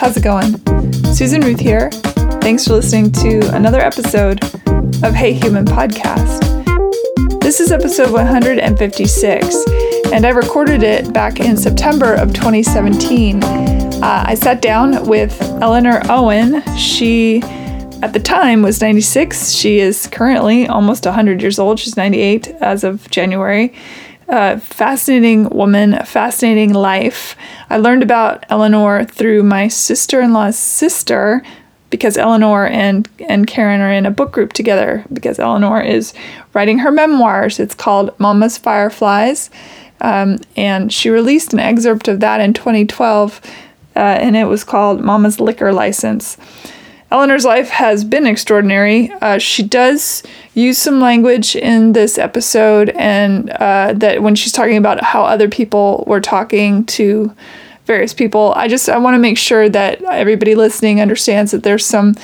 How's it going? Susan Ruth here. Thanks for listening to another episode of Hey Human Podcast. This is episode 156, and I recorded it back in September of 2017. Uh, I sat down with Eleanor Owen. She, at the time, was 96. She is currently almost 100 years old. She's 98 as of January. Uh, fascinating woman, a fascinating life. I learned about Eleanor through my sister in law's sister because Eleanor and, and Karen are in a book group together because Eleanor is writing her memoirs. It's called Mama's Fireflies. Um, and she released an excerpt of that in 2012, uh, and it was called Mama's Liquor License. Eleanor's life has been extraordinary. Uh, she does use some language in this episode, and uh, that when she's talking about how other people were talking to various people, I just I want to make sure that everybody listening understands that there's some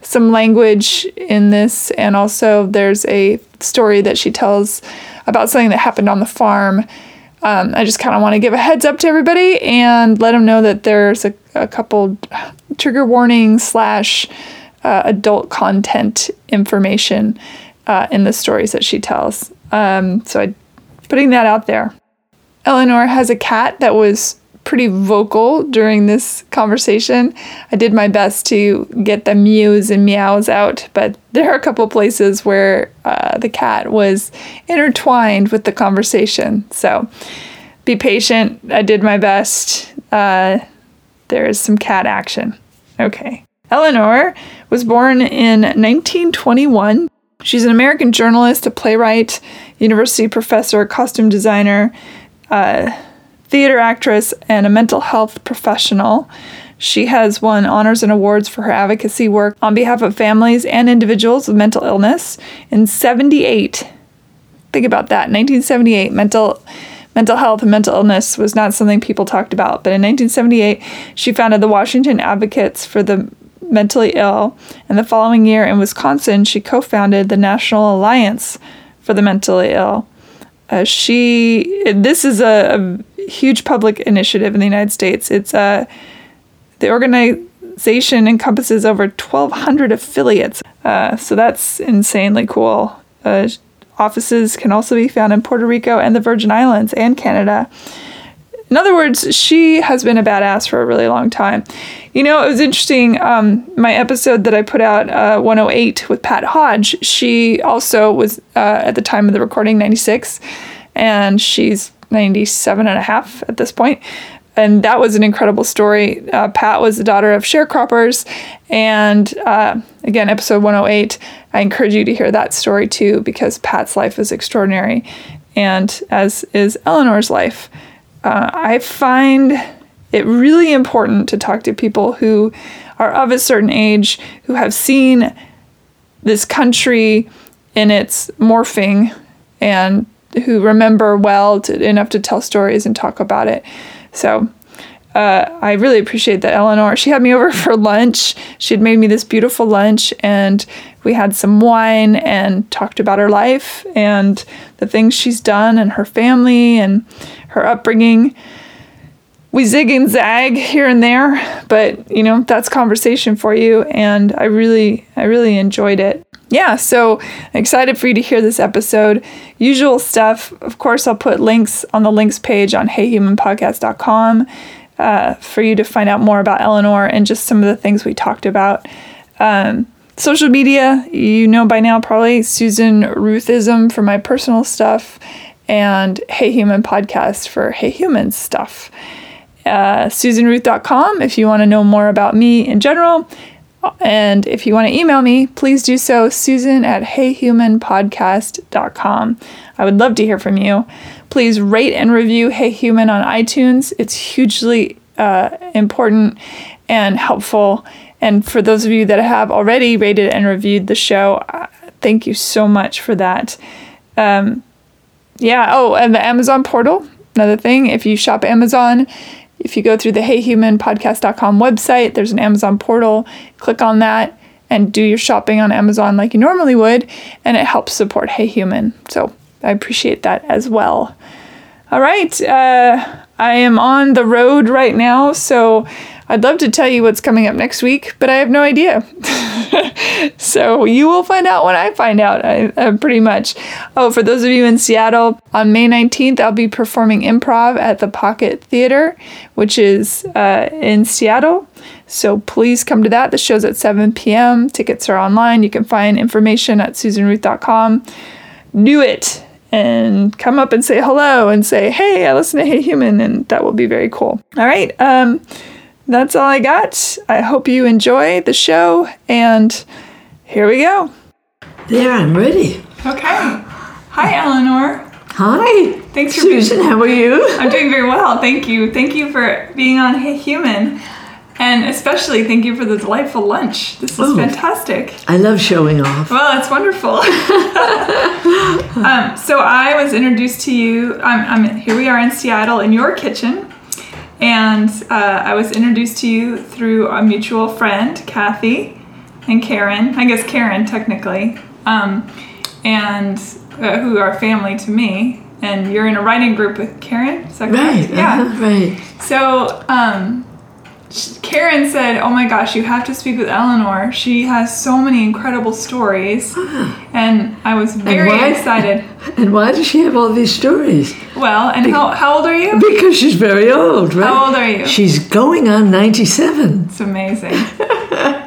some language in this, and also there's a story that she tells about something that happened on the farm. Um, I just kind of want to give a heads up to everybody and let them know that there's a, a couple trigger warning slash uh, adult content information uh, in the stories that she tells. Um, so I'm putting that out there. Eleanor has a cat that was pretty vocal during this conversation. I did my best to get the mews and meows out, but there are a couple places where uh, the cat was intertwined with the conversation. So be patient. I did my best. Uh, there is some cat action. Okay. Eleanor was born in 1921. She's an American journalist, a playwright, university professor, costume designer, uh, theater actress, and a mental health professional. She has won honors and awards for her advocacy work on behalf of families and individuals with mental illness. In 78, think about that, 1978, mental mental health and mental illness was not something people talked about. But in 1978, she founded the Washington Advocates for the Mentally Ill. And the following year in Wisconsin, she co founded the National Alliance for the Mentally Ill. Uh, she this is a, a, huge public initiative in the United States. It's uh, the organization encompasses over 1,200 affiliates, uh, so that's insanely cool. Uh, offices can also be found in Puerto Rico and the Virgin Islands and Canada. In other words, she has been a badass for a really long time. You know, it was interesting. Um, my episode that I put out, uh, 108 with Pat Hodge, she also was uh, at the time of the recording 96, and she's 97 and a half at this point. And that was an incredible story. Uh, Pat was the daughter of sharecroppers. And uh, again, episode 108, I encourage you to hear that story too, because Pat's life is extraordinary, and as is Eleanor's life. Uh, I find it really important to talk to people who are of a certain age, who have seen this country in its morphing, and who remember well to, enough to tell stories and talk about it. So uh, I really appreciate that Eleanor. She had me over for lunch. She had made me this beautiful lunch, and we had some wine and talked about her life and the things she's done and her family and her upbringing we zig and zag here and there, but you know, that's conversation for you and I really I really enjoyed it. Yeah, so excited for you to hear this episode. Usual stuff. Of course, I'll put links on the links page on heyhumanpodcast.com uh, for you to find out more about Eleanor and just some of the things we talked about. Um, social media, you know by now probably Susan Ruthism for my personal stuff and Hey Human Podcast for Hey Human stuff uh, susanruth.com if you want to know more about me in general. And if you want to email me, please do so, susan at heyhumanpodcast.com. I would love to hear from you. Please rate and review Hey Human on iTunes. It's hugely uh, important and helpful. And for those of you that have already rated and reviewed the show, uh, thank you so much for that. Um, yeah, oh, and the Amazon portal, another thing. If you shop Amazon, if you go through the heyhumanpodcast.com website, there's an Amazon portal. Click on that and do your shopping on Amazon like you normally would, and it helps support Hey Human. So I appreciate that as well. All right, uh, I am on the road right now, so I'd love to tell you what's coming up next week, but I have no idea. so you will find out when I find out, I, uh, pretty much. Oh, for those of you in Seattle, on May 19th, I'll be performing improv at the Pocket Theater, which is uh, in Seattle. So please come to that. The show's at 7 p.m. Tickets are online. You can find information at susanruth.com. Do it and come up and say hello and say, hey, I listen to Hey Human, and that will be very cool. All right. Um, that's all I got. I hope you enjoy the show, and here we go. There, I'm ready. Okay. Hi, Eleanor. Hi. Thanks for Susan, being. how are you? I'm doing very well. Thank you. Thank you for being on Hey Human. And especially thank you for the delightful lunch. This is Oh. fantastic. I love showing off. Well, it's wonderful. um, so I was introduced to you. I'm, I'm here. We are in Seattle in your kitchen, and uh, I was introduced to you through a mutual friend, Kathy, and Karen. I guess Karen technically, um, and uh, who are family to me. And you're in a writing group with Karen. Is that correct? Right. uh-huh, right. So, um, Karen said, "Oh my gosh, you have to speak with Eleanor. She has so many incredible stories." And I was very why? excited. And why does she have all these stories? Well, and how, how old are you? Because she's very old, right? How old are you? She's going on 97. It's amazing.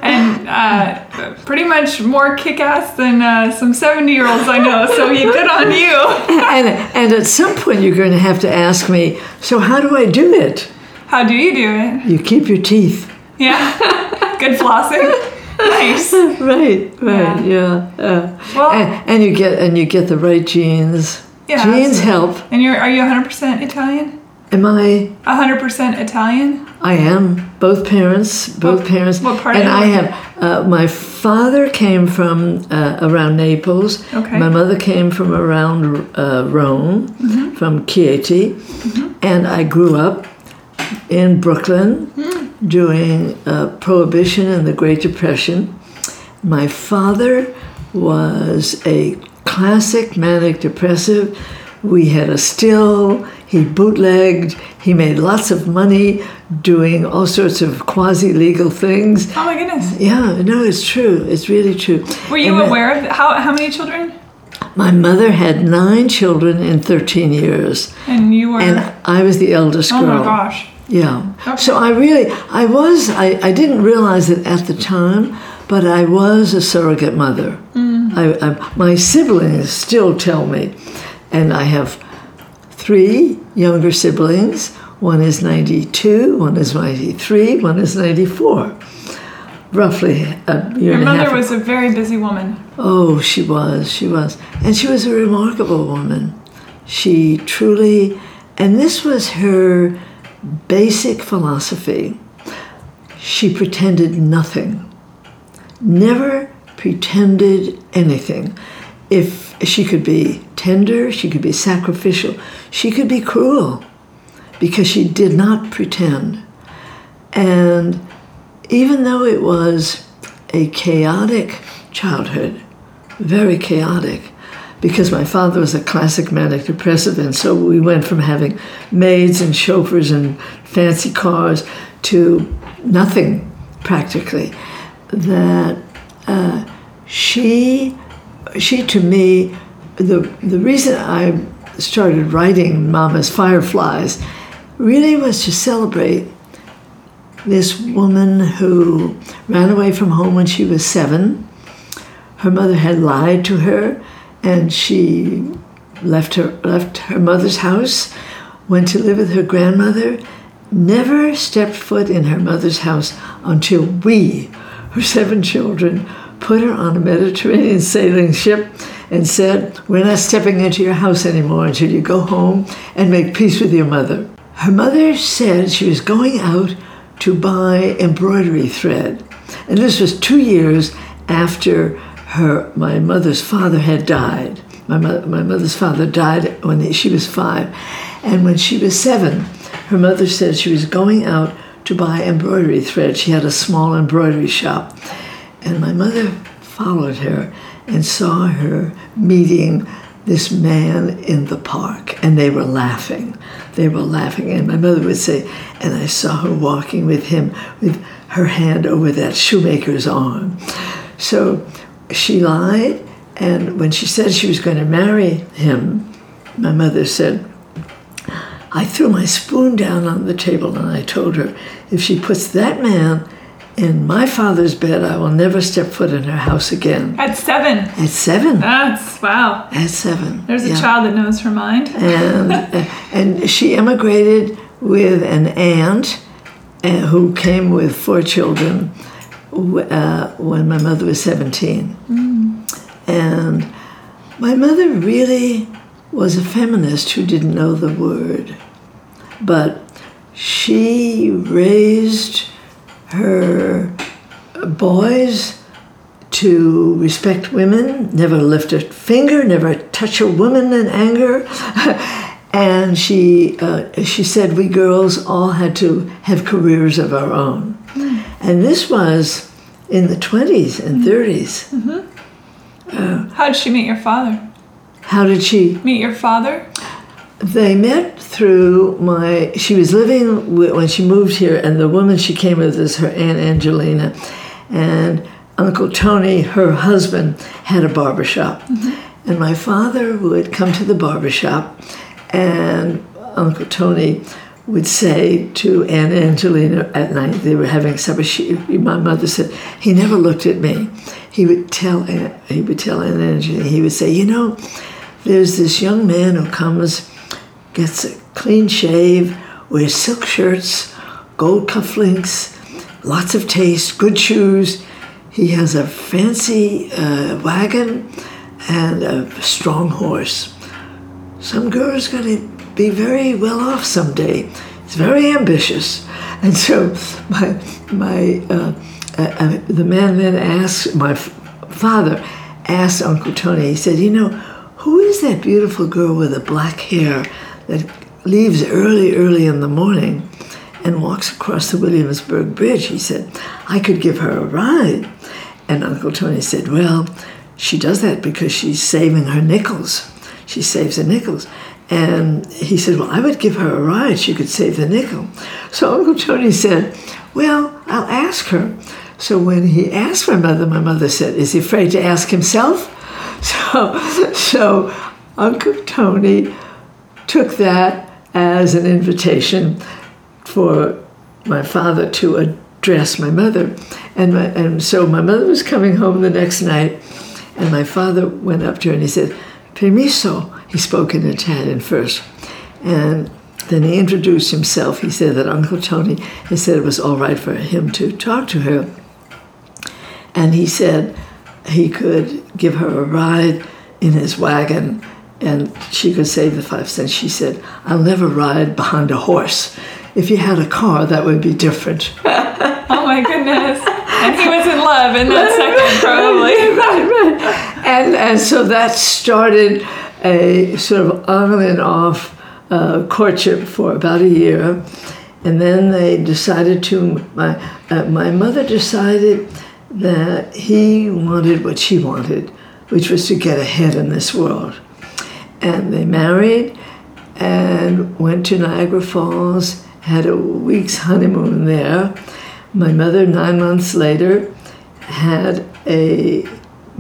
and uh, pretty much more kick-ass than uh, some 70-year-olds I know. So you good on you. and, and at some point, you're going to have to ask me, so how do I do it? How do you do it? You keep your teeth. Yeah. Good flossing. Nice. Right, right, yeah. uh, Well- and, and you get and you get the right genes. Yeah, genes absolutely. help. And you're are you 100% Italian? Am I? 100% Italian? I am both parents, both What- parents, what part and I have. Uh, my father came from uh, around Naples. Okay. My mother came from around uh, Rome, Mm-hmm. from Chieti, and I grew up in Brooklyn Hmm. during uh, Prohibition and the Great Depression. My father was a classic manic depressive. We had a still, he bootlegged, he made lots of money doing all sorts of quasi legal things. Oh my goodness. Yeah, no, it's true. It's really true. Were you And aware of how how many children? My mother had nine children in 13 years, And you were and I was the eldest girl. Oh my gosh. Yeah. Okay. So I really, I was, I, I didn't realize it at the time, but I was a surrogate mother. Mm. I, I, my siblings still tell me, and I have three younger siblings. One is 92, one is 93, one is 94. Roughly a year Your and a half. mother was a very busy woman. Oh, she was, she was. And she was a remarkable woman. She truly, and this was her basic philosophy. She pretended nothing, never pretended anything. If she could be tender, she could be sacrificial, she could be cruel because she did not pretend. And even though it was a chaotic childhood, very chaotic, because my father was a classic manic depressive, and so we went from having maids and chauffeurs and fancy cars to nothing practically. That uh, she, she to me, the the reason I started writing Mama's Fireflies really was to celebrate this woman who ran away from home when she was seven. Her mother had lied to her, and she left her left her mother's house, went to live with her grandmother, never stepped foot in her mother's house until we, her seven children, put her on a Mediterranean sailing ship and said, We're not stepping into your house anymore until you go home and make peace with your mother. Her mother said she was going out to buy embroidery thread. And this was two years after her my mother's father had died. My, mo- my mother's father died when she was five. And when she was seven, her mother said she was going out to buy embroidery thread. She had a small embroidery shop. And my mother followed her and saw her meeting this man in the park, and they were laughing. They were laughing, and my mother would say, and I saw her walking with him with her hand over that shoemaker's arm. So she lied, and when she said she was going to marry him, my mother said, I threw my spoon down on the table and I told her, if she puts that man in my father's bed, I will never step foot in her house again. At seven. At seven. That's wow. At seven. There's a yeah. child that knows her mind. And, and she emigrated with an aunt uh, who came with four children uh, when my mother was 17. And my mother really was a feminist who didn't know the word, but she raised her boys to respect women, never lift a finger, never touch a woman in anger. and she, uh, she said we girls all had to have careers of our own. And this was in the 20s and 30s. How did she meet your father? How did she? Meet your father? They met through my. She was living wi- when she moved here, and the woman she came with is her aunt Angelina, and Uncle Tony, her husband, had a barber shop, mm-hmm. and my father would come to the barber shop, and Uncle Tony would say to Aunt Angelina at night they were having supper. She, my mother said he never looked at me. He would tell he would tell Aunt Angelina. He would say, you know, there's this young man who comes, gets a clean shave, wears silk shirts, gold cufflinks, lots of taste, good shoes. He has a fancy uh, wagon and a strong horse. Some girl's going to be very well off someday. He's very ambitious. And so my, my, uh, uh, uh, the man then asked, my father asked Uncle Tony, he said, you know, who is that beautiful girl with the black hair that leaves early, early in the morning and walks across the Williamsburg Bridge? He said, I could give her a ride. And Uncle Tony said, well, she does that because she's saving her nickels. She saves her nickels. And he said, Well, I would give her a ride. She could save the nickel. So Uncle Tony said, Well, I'll ask her. So when he asked my mother, my mother said, Is he afraid to ask himself? So, so Uncle Tony took that as an invitation for my father to address my mother. And, my, and so my mother was coming home the next night, and my father went up to her and he said, Permiso. He spoke in Italian first. And then he introduced himself. He said that Uncle Tony had said it was all right for him to talk to her. And he said he could give her a ride in his wagon and she could save the five cents. She said, I'll never ride behind a horse. If you had a car, that would be different. Oh my goodness. And he was in love in that second, probably. right, right. And, and so that started a sort of on and off uh, courtship for about a year. And then they decided to, my, uh, my mother decided that he wanted what she wanted, which was to get ahead in this world. And they married and went to Niagara Falls, had a week's honeymoon there. My mother, nine months later, had a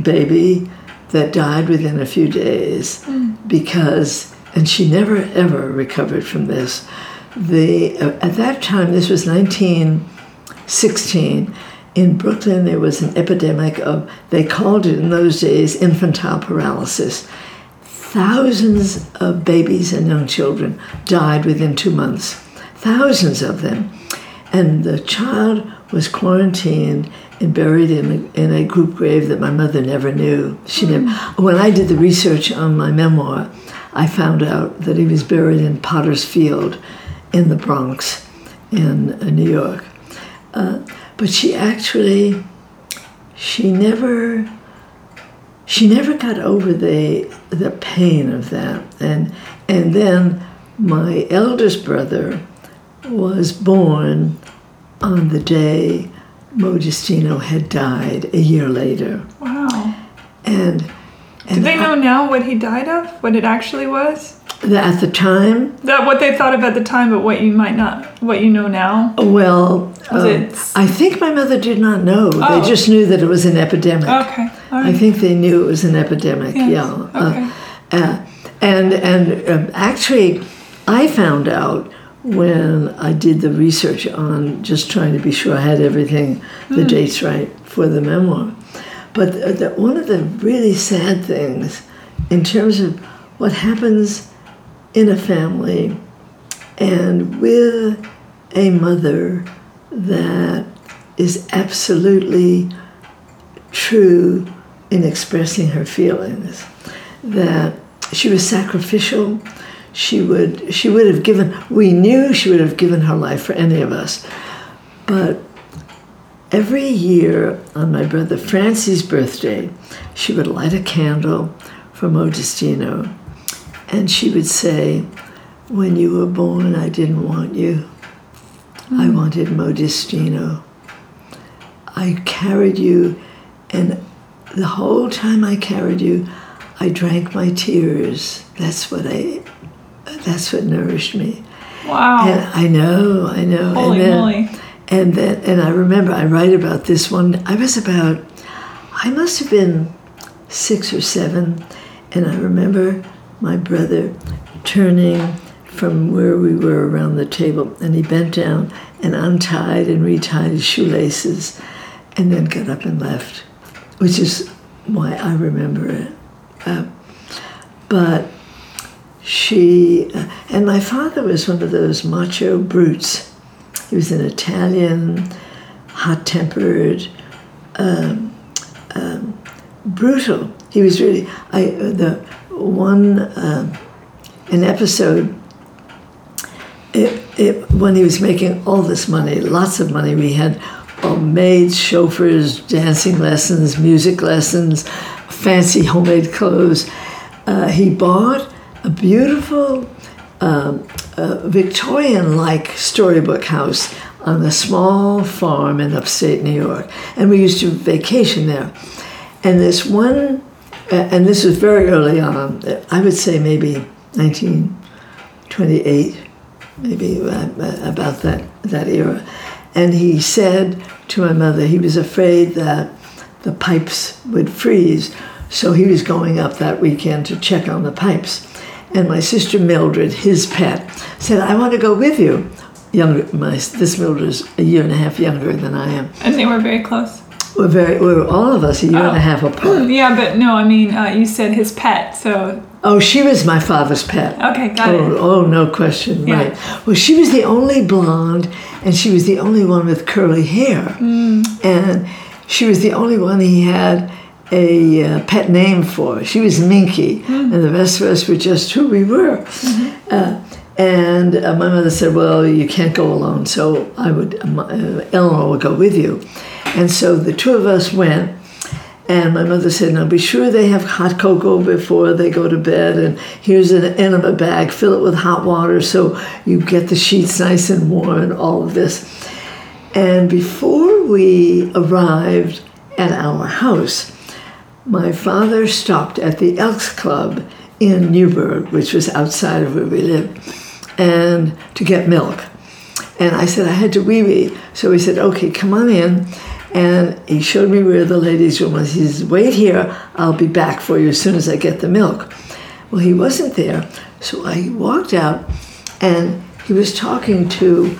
baby that died within a few days because, and she never ever recovered from this. The uh, at that time, this was 1916. In Brooklyn, there was an epidemic of, they called it in those days infantile paralysis. Thousands of babies and young children died within two months. Thousands of them. And the child was quarantined and buried in a, in a group grave that my mother never knew. She never. When I did the research on my memoir, I found out that he was buried in Potter's Field in the Bronx in uh, New York. Uh, but she actually, she never, she never got over the the pain of that. And and then my eldest brother was born on the day Modestino had died a year later. Wow. And Do they know now what he died of? What it actually was? At the time, That what they thought of at the time, but what you might not, what you know now. well, um, I think my mother did not know. Oh. They just knew that it was an epidemic. Okay, all I think they knew it was an epidemic. Yes, Yeah. Uh, okay. uh, and and um, actually, I found out when I did the research on just trying to be sure I had everything, the hmm. dates right for the memoir. But the, the, one of the really sad things, in terms of what happens in a family, and with a mother that is absolutely true in expressing her feelings that she was sacrificial she would she would have given we knew she would have given her life for any of us but every year on my brother Francie's birthday she would light a candle for Modestino and she would say when you were born I didn't want you I hmm. wanted Modestino I carried you, and the whole time I carried you, I drank my tears. That's what I. That's what nourished me. Wow. And I know, I know. Holy and then, moly. And then, and I remember I write about this one. I was about, I must have been six or seven, and I remember my brother turning from where we were around the table, and he bent down and untied and retied his shoelaces, and then got up and left, which is why I remember it. Uh, but she uh, and my father was one of those macho brutes. He was an Italian, hot-tempered, um, um, brutal. He was really I uh, the one um, an episode. It, it, when he was making all this money, lots of money, we had uh, maids, chauffeurs, dancing lessons, music lessons, fancy homemade clothes. Uh, he bought a beautiful um, uh, Victorian-like storybook house on a small farm in upstate New York, and we used to vacation there. And this one, uh, and this was very early on. I would say maybe 1928, maybe uh, about that that era. And he said to my mother, he was afraid that the pipes would freeze, so he was going up that weekend to check on the pipes. And my sister Mildred, his pet, said, "I want to go with you." Younger, my this Mildred is a year and a half younger than I am. And they were very close. We're very, we're all of us a year and Oh. a half apart. Yeah, but no, I mean, uh, you said his pet, so Oh, she was my father's pet. okay, got Oh, it. oh, no question, Yeah. right. Well, she was the only blonde, and she was the only one with curly hair. Mm. And she was the only one he had a uh, pet name for. She was Minky, Mm. and the rest of us were just who we were. Mm-hmm. Uh, and uh, my mother said, "Well, you can't go alone, so I would. Uh, Eleanor would go with you." And so the two of us went. And my mother said, Now be sure they have hot cocoa before they go to bed. And here's an enema bag, fill it with hot water so you get the sheets nice and warm, and all of this. And before we arrived at our house, my father stopped at the Elks Club in Newburgh, which was outside of where we lived, and to get milk. And I said I had to wee wee. So he said, okay, come on in. And he showed me where the ladies' room was. He says, wait here, I'll be back for you as soon as I get the milk. Well, he wasn't there. So I walked out and he was talking to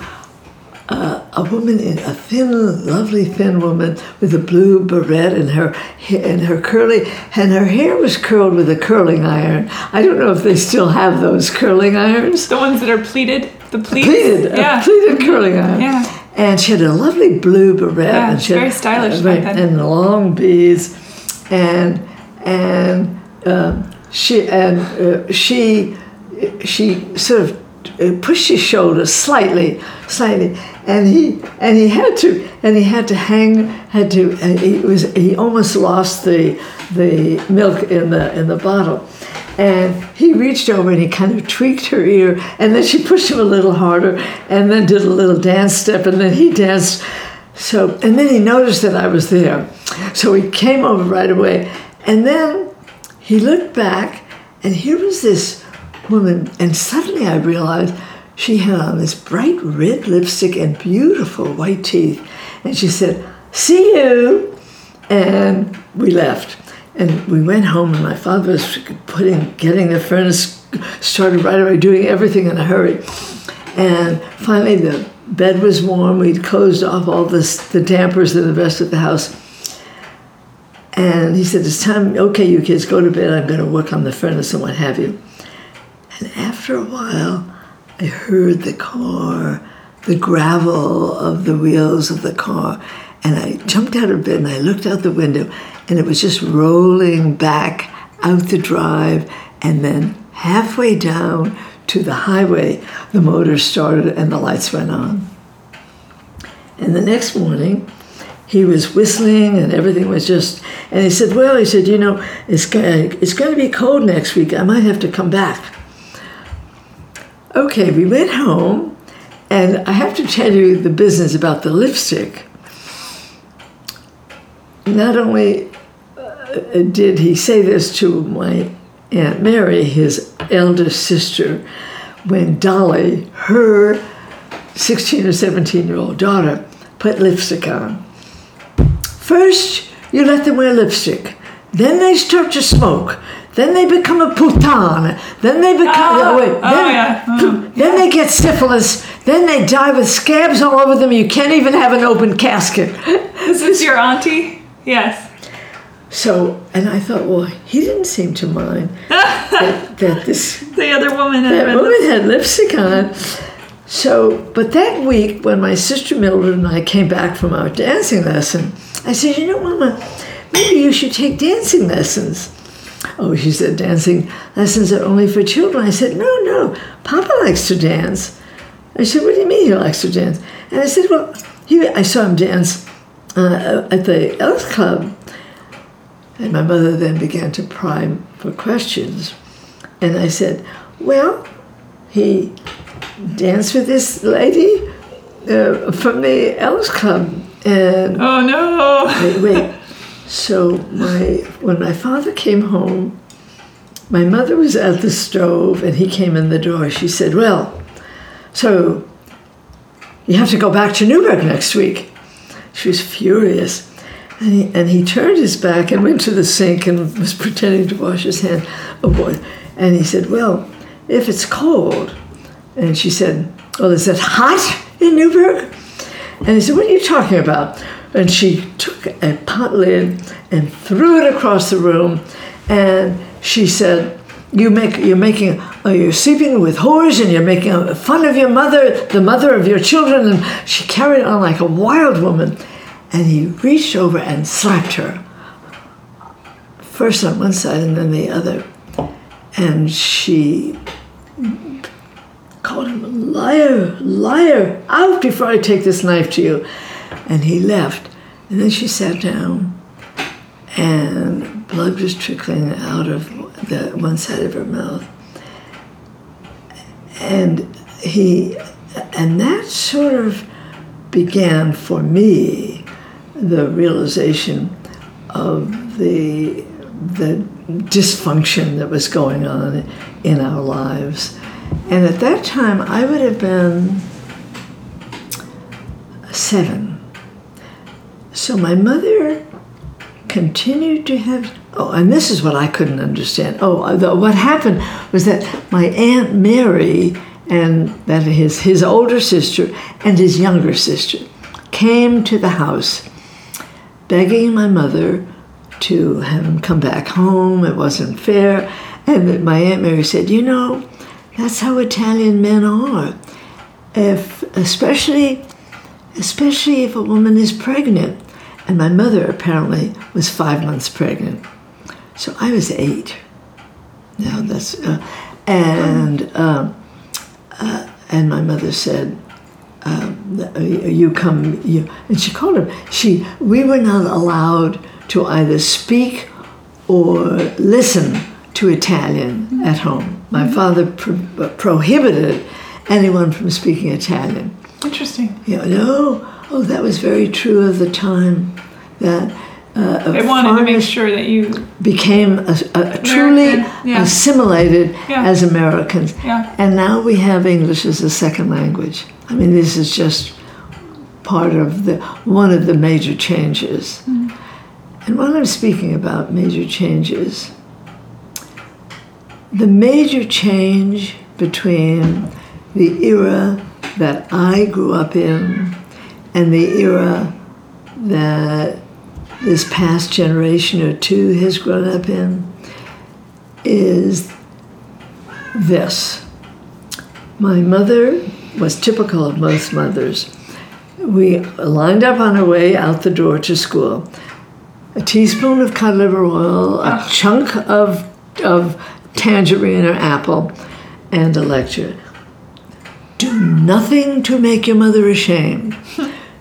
uh, a woman in a thin, lovely thin woman with a blue beret and her and her curly and her hair was curled with a curling iron. I don't know if they still have those curling irons. The ones that are pleated, the pleats. Pleated, yeah. pleated curling iron. Yeah. And she had a lovely blue beret. Yeah, and she had- very stylish uh, right, and long beads, and and um, she and uh, she she sort of Uh, pushed his shoulders slightly, slightly, and he and he had to and he had to hang had to and he was he almost lost the the milk in the in the bottle. And he reached over and he kind of tweaked her ear, and then she pushed him a little harder, and then did a little dance step, and then he danced. So, and then he noticed that I was there. So he came over right away, and then he looked back, and here was this woman, and suddenly I realized she had on this bright red lipstick and beautiful white teeth. And she said, See you. And we left. And we went home, and my father was putting, getting the furnace started right away, doing everything in a hurry. And finally, the bed was warm. We'd closed off all this, the dampers and the rest of the house. And he said, It's time, okay, you kids, go to bed. I'm going to work on the furnace and what have you. And after a while, I heard the car, the gravel of the wheels of the car. And I jumped out of bed and I looked out the window, and it was just rolling back out the drive. And then halfway down to the highway, the motor started and the lights went on. And the next morning, he was whistling and everything was just, and he said, Well, he said, you know, it's, it's going to be cold next week. I might have to come back. Okay, we went home, and I have to tell you the business about the lipstick. Not only uh, did he say this to my Aunt Mary, his eldest sister, when Dolly, her 16 or 17 year old daughter, put lipstick on. First, you let them wear lipstick. Then they start to smoke. Then they become a putan. Then they become Oh, oh, wait. oh, Then, yeah. Oh, then they get syphilis. Then they die with scabs all over them. You can't even have an open casket. Is this your auntie? Yes. So, and I thought, well, he didn't seem to mind that, that this The other woman had that woman lipstick. had lipstick on. So, but that week when my sister Mildred and I came back from our dancing lesson, I said, you know, Mama, maybe you should take dancing lessons. Oh, she said, dancing lessons are only for children. I said, no, no, Papa likes to dance. I said, what do you mean he likes to dance? And I said, well, he, I saw him dance uh, at the Elks Club. And my mother then began to prime for questions. And I said, well, he danced with this lady uh, from the Elks Club. And Oh no. wait, wait. So my when my father came home, my mother was at the stove and he came in the door. She said, Well, so you have to go back to Newburgh next week. She was furious. And he, and he turned his back and went to the sink and was pretending to wash his hand. Oh boy. And he said, Well, if it's cold. And she said, Well, is it hot in Newburgh? And he said, What are you talking about? And she took a pot lid and threw it across the room. And she said, you make, You're making, uh, you're sleeping with whores and you're making fun of your mother, the mother of your children. And she carried on like a wild woman. And he reached over and slapped her, first on one side and then the other. And she called him a liar, liar, out before I take this knife to you. And he left. And then she sat down, and blood was trickling out of the one side of her mouth. And he, and that sort of began for me the realization of the the dysfunction that was going on in our lives. And at that time, I would have been seven. So my mother continued to have. Oh, and this is what I couldn't understand. Oh, uh, the, what happened was that my aunt Mary and that his his older sister and his younger sister came to the house, begging my mother to have him come back home. It wasn't fair, and my aunt Mary said, "You know, that's how Italian men are. If especially." Especially if a woman is pregnant. And my mother apparently was five months pregnant. So I was eight. Now that's, uh, and, um, uh, and my mother said, um, you come, you, and she called him, she, we were not allowed to either speak or listen to Italian at home. My father pro- prohibited anyone from speaking Italian. Interesting. Yeah, no. Oh, that was very true of the time. That uh, They wanted to make sure that you, became a, a- truly yeah. assimilated Yeah. as Americans. yeah. And now we have English as a second language. I mean, this is just part of the one of the major changes. And while I'm speaking about major changes, the major change between the era that I grew up in and the era that this past generation or two has grown up in is this. My mother was typical of most mothers. We lined up on our way out the door to school. A teaspoon of cod liver oil, a ah. chunk of, of tangerine or apple, and a lecture. Do nothing to make your mother ashamed.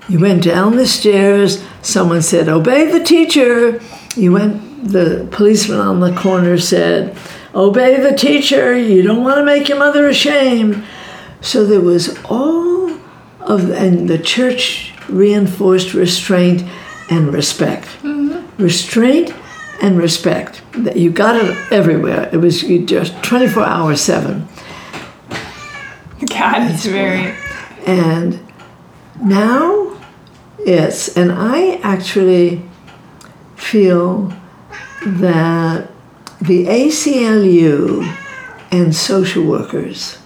You went down the stairs, someone said, Obey the teacher. You went, the policeman on the corner said, Obey the teacher. You don't want to make your mother ashamed. So there was all of, and the church reinforced restraint and respect. Mm-hmm. Restraint and respect. That You got it everywhere. It was just 24 hours, seven. God, it's very, And now it's, and I actually feel that the ACLU and social workers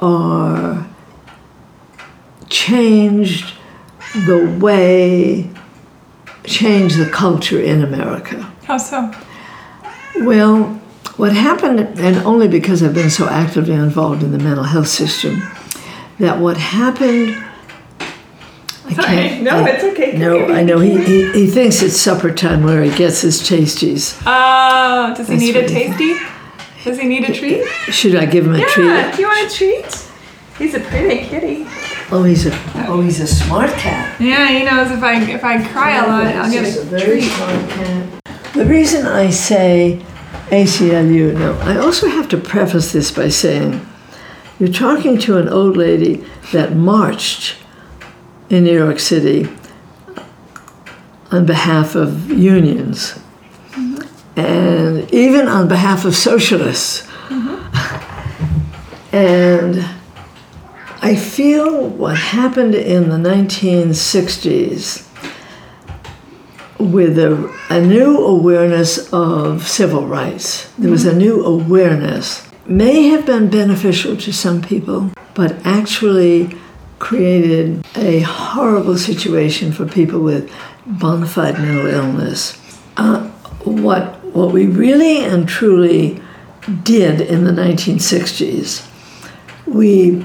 are changed the way, changed the culture in America. how so? Well, what happened, and only because I've been so actively involved in the mental health system, that what happened. I can't, No, I- it's okay. No, I know. He, he, he thinks it's supper time where he gets his tasties. Oh, does he That's need a tasty? Does he need a treat? Should I give him a Yeah, treat? do you want a treat? He's a pretty kitty. Oh, he's a oh, he's a smart cat. Yeah, he knows if I if I cry a lot, I'll get He's a, a very treat. smart cat. The reason I say ACLU, no, I also have to preface this by saying you're talking to an old lady that marched in New York City on behalf of unions. Mm-hmm. And even on behalf of socialists. Mm-hmm. And I feel what happened in the 1960s with a, a new awareness of civil rights. There was a new awareness. May have been beneficial to some people, but actually created a horrible situation for people with bona fide mental illness. Uh, what, what we really and truly did in the 1960s, we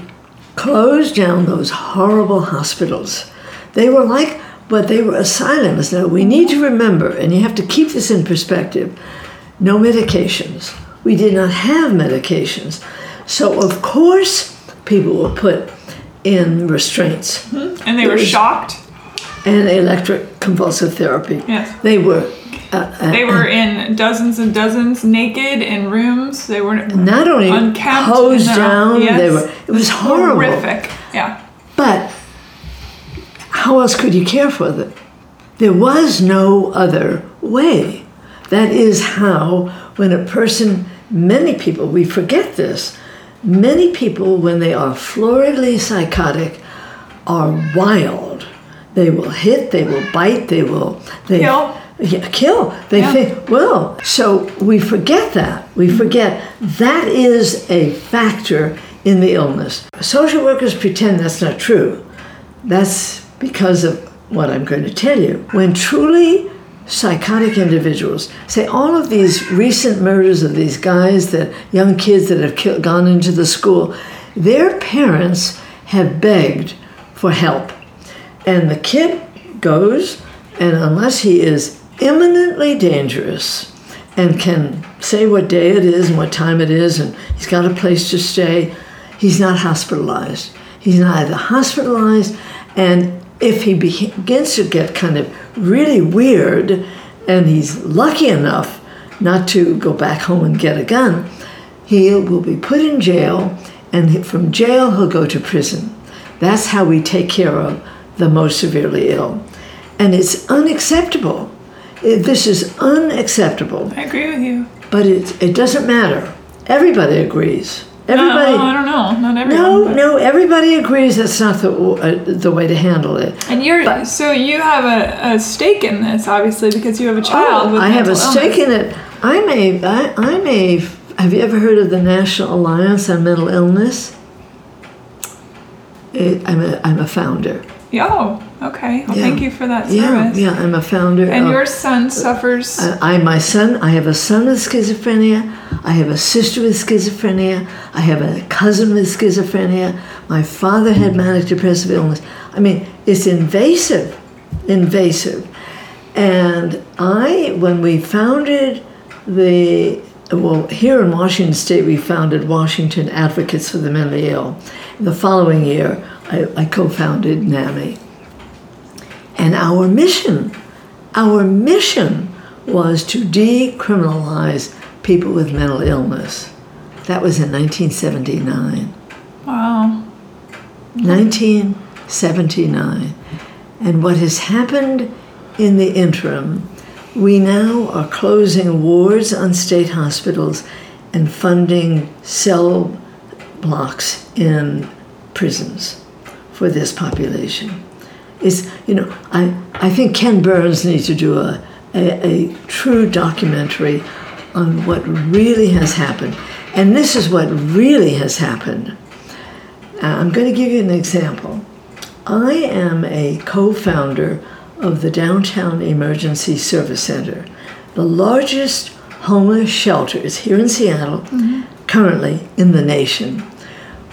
closed down those horrible hospitals. They were like, but they were asylums. Now, we need to remember, and you have to keep this in perspective no medications. We did not have medications. So, of course, people were put in restraints And they were shocked. and electric convulsive therapy. Yes. They were. Uh, uh, They were in dozens and dozens naked in rooms. They were not only unkempt. hosed uh, down, yes. they were. It was horrible. horrific. Yeah. But how else could you care for them? There was no other way. That is how, when a person, many people, we forget this, many people, when they are floridly psychotic, are wild. They will hit, they will bite, they will. They, Kill. Yeah, kill. They Yeah. think, well, so we forget that. We mm-hmm. forget that is a factor in the illness. Social workers pretend that's not true. That's because of what I'm going to tell you. When truly psychotic individuals say all of these recent murders of these guys, the young kids that have kill, gone into the school, their parents have begged for help. And the kid goes, and unless he is imminently dangerous and can say what day it is and what time it is, and he's got a place to stay, he's not hospitalized. He's neither hospitalized, and if he begins to get kind of really weird, and he's lucky enough not to go back home and get a gun, he will be put in jail, and from jail he'll go to prison. That's how we take care of the most severely ill. And it's unacceptable. This is unacceptable. I agree with you. But it, it doesn't matter. Everybody agrees. Everybody. No, I don't know. Not everyone. No, but- no, everybody agrees that's not the, uh, the way to handle it. And you're But- so you have a, a stake in this, obviously, because you have a child. with Oh, I have a stake illness. in it. I'm a, I, I'm a, have you ever heard of the National Alliance on Mental Illness? It, I'm, a, I'm a founder. Yeah, Oh, okay. Well, Yeah. thank you for that Yeah, service. yeah, I'm a founder. And of- your son uh, suffers. I, I, my son, I have a son with schizophrenia. I have a sister with schizophrenia. I have a cousin with schizophrenia. My father had manic depressive illness. I mean, it's invasive, invasive. And I, when we founded the, well, here in Washington State, we founded Washington Advocates for the Mentally Ill. The following year, I, I co founded NAMI. And our mission, our mission was to decriminalize people with mental illness. That was in 1979. wow. 1979. And what has happened in the interim, we now are closing wards on state hospitals and funding cell blocks in prisons for this population. It's, you know, I, I think Ken Burns needs to do a, a, a true documentary on what really has happened. And this is what really has happened. Uh, I'm going to give you an example. I am a co founder of the Downtown Emergency Service Center, the largest homeless shelters here in Seattle, currently in the nation.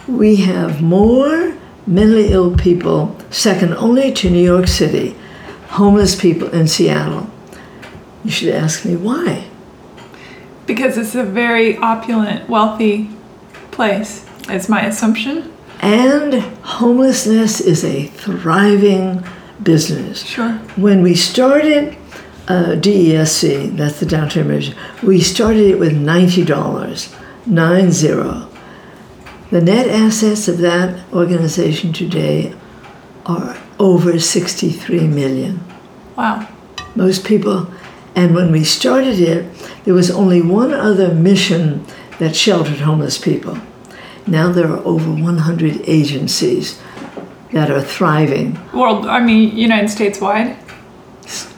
We have more mentally ill people, second only to New York City, homeless people in Seattle. You should ask me why. Because it's a very opulent, wealthy place, is my assumption. And homelessness is a thriving business. Sure. When we started uh, DESC, that's the downtown emergency, we started it with $90, nine zero. The net assets of that organization today are over 63 million. Wow. Most people, and when we started it, there was only one other mission that sheltered homeless people. Now there are over 100 agencies that are thriving. World, I mean, United States wide.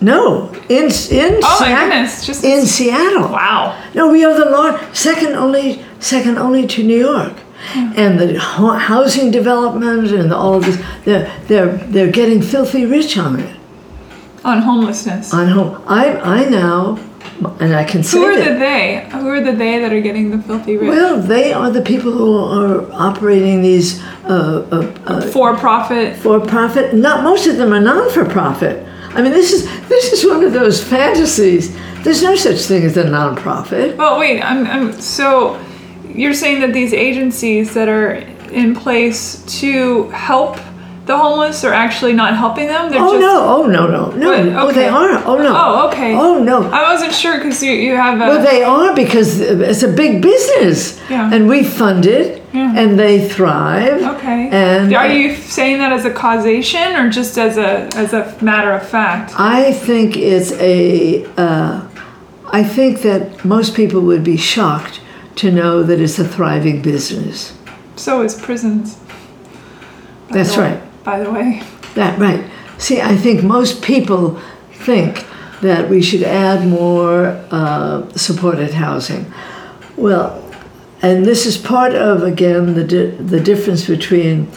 No, in in Oh Seattle. goodness! Just In Seattle. wow. No, we are the large, second only, second only to New York. And the housing development and all of this, they're, they're, they're getting filthy rich on it. On homelessness. On home, I, I now, and I can say Who are that. the they? Who are the they that are getting the filthy rich? Well, they are the people who are operating these uh, uh, uh, For profit. for-profit. Not most of them are non-for-profit. I mean, this is this is one of those fantasies. There's no such thing as a non-profit. Well, wait. I'm, I'm so. You're saying that these agencies that are in place to help the homeless are actually not helping them. They're Oh just. no! Oh no! No! No! What? Oh, they are. Oh no! Oh, okay. Oh no! I wasn't sure because you, you have a. Well, they are because it's a big business, Yeah. and we fund it, Yeah. and they thrive. okay. And are you saying that as a causation or just as a as a matter of fact? I think it's a. Uh, I think that most people would be shocked to know that it's a thriving business. So is prisons. That's way- right. By the way. That right. See, I think most people think that we should add more uh, supported housing. Well, and this is part of again the di- the difference between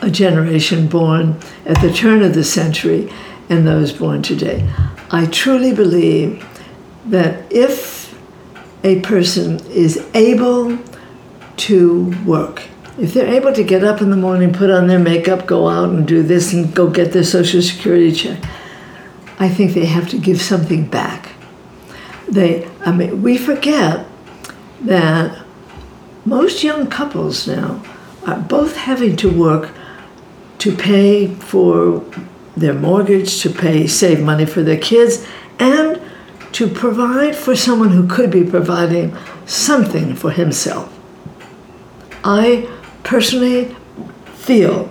a generation born at the turn of the century and those born today. I truly believe that if a person is able to work. If they're able to get up in the morning, put on their makeup, go out and do this and go get their social security check, I think they have to give something back. They, I mean, we forget that most young couples now are both having to work to pay for their mortgage, to pay, save money for their kids, and to provide for someone who could be providing something for himself. I personally feel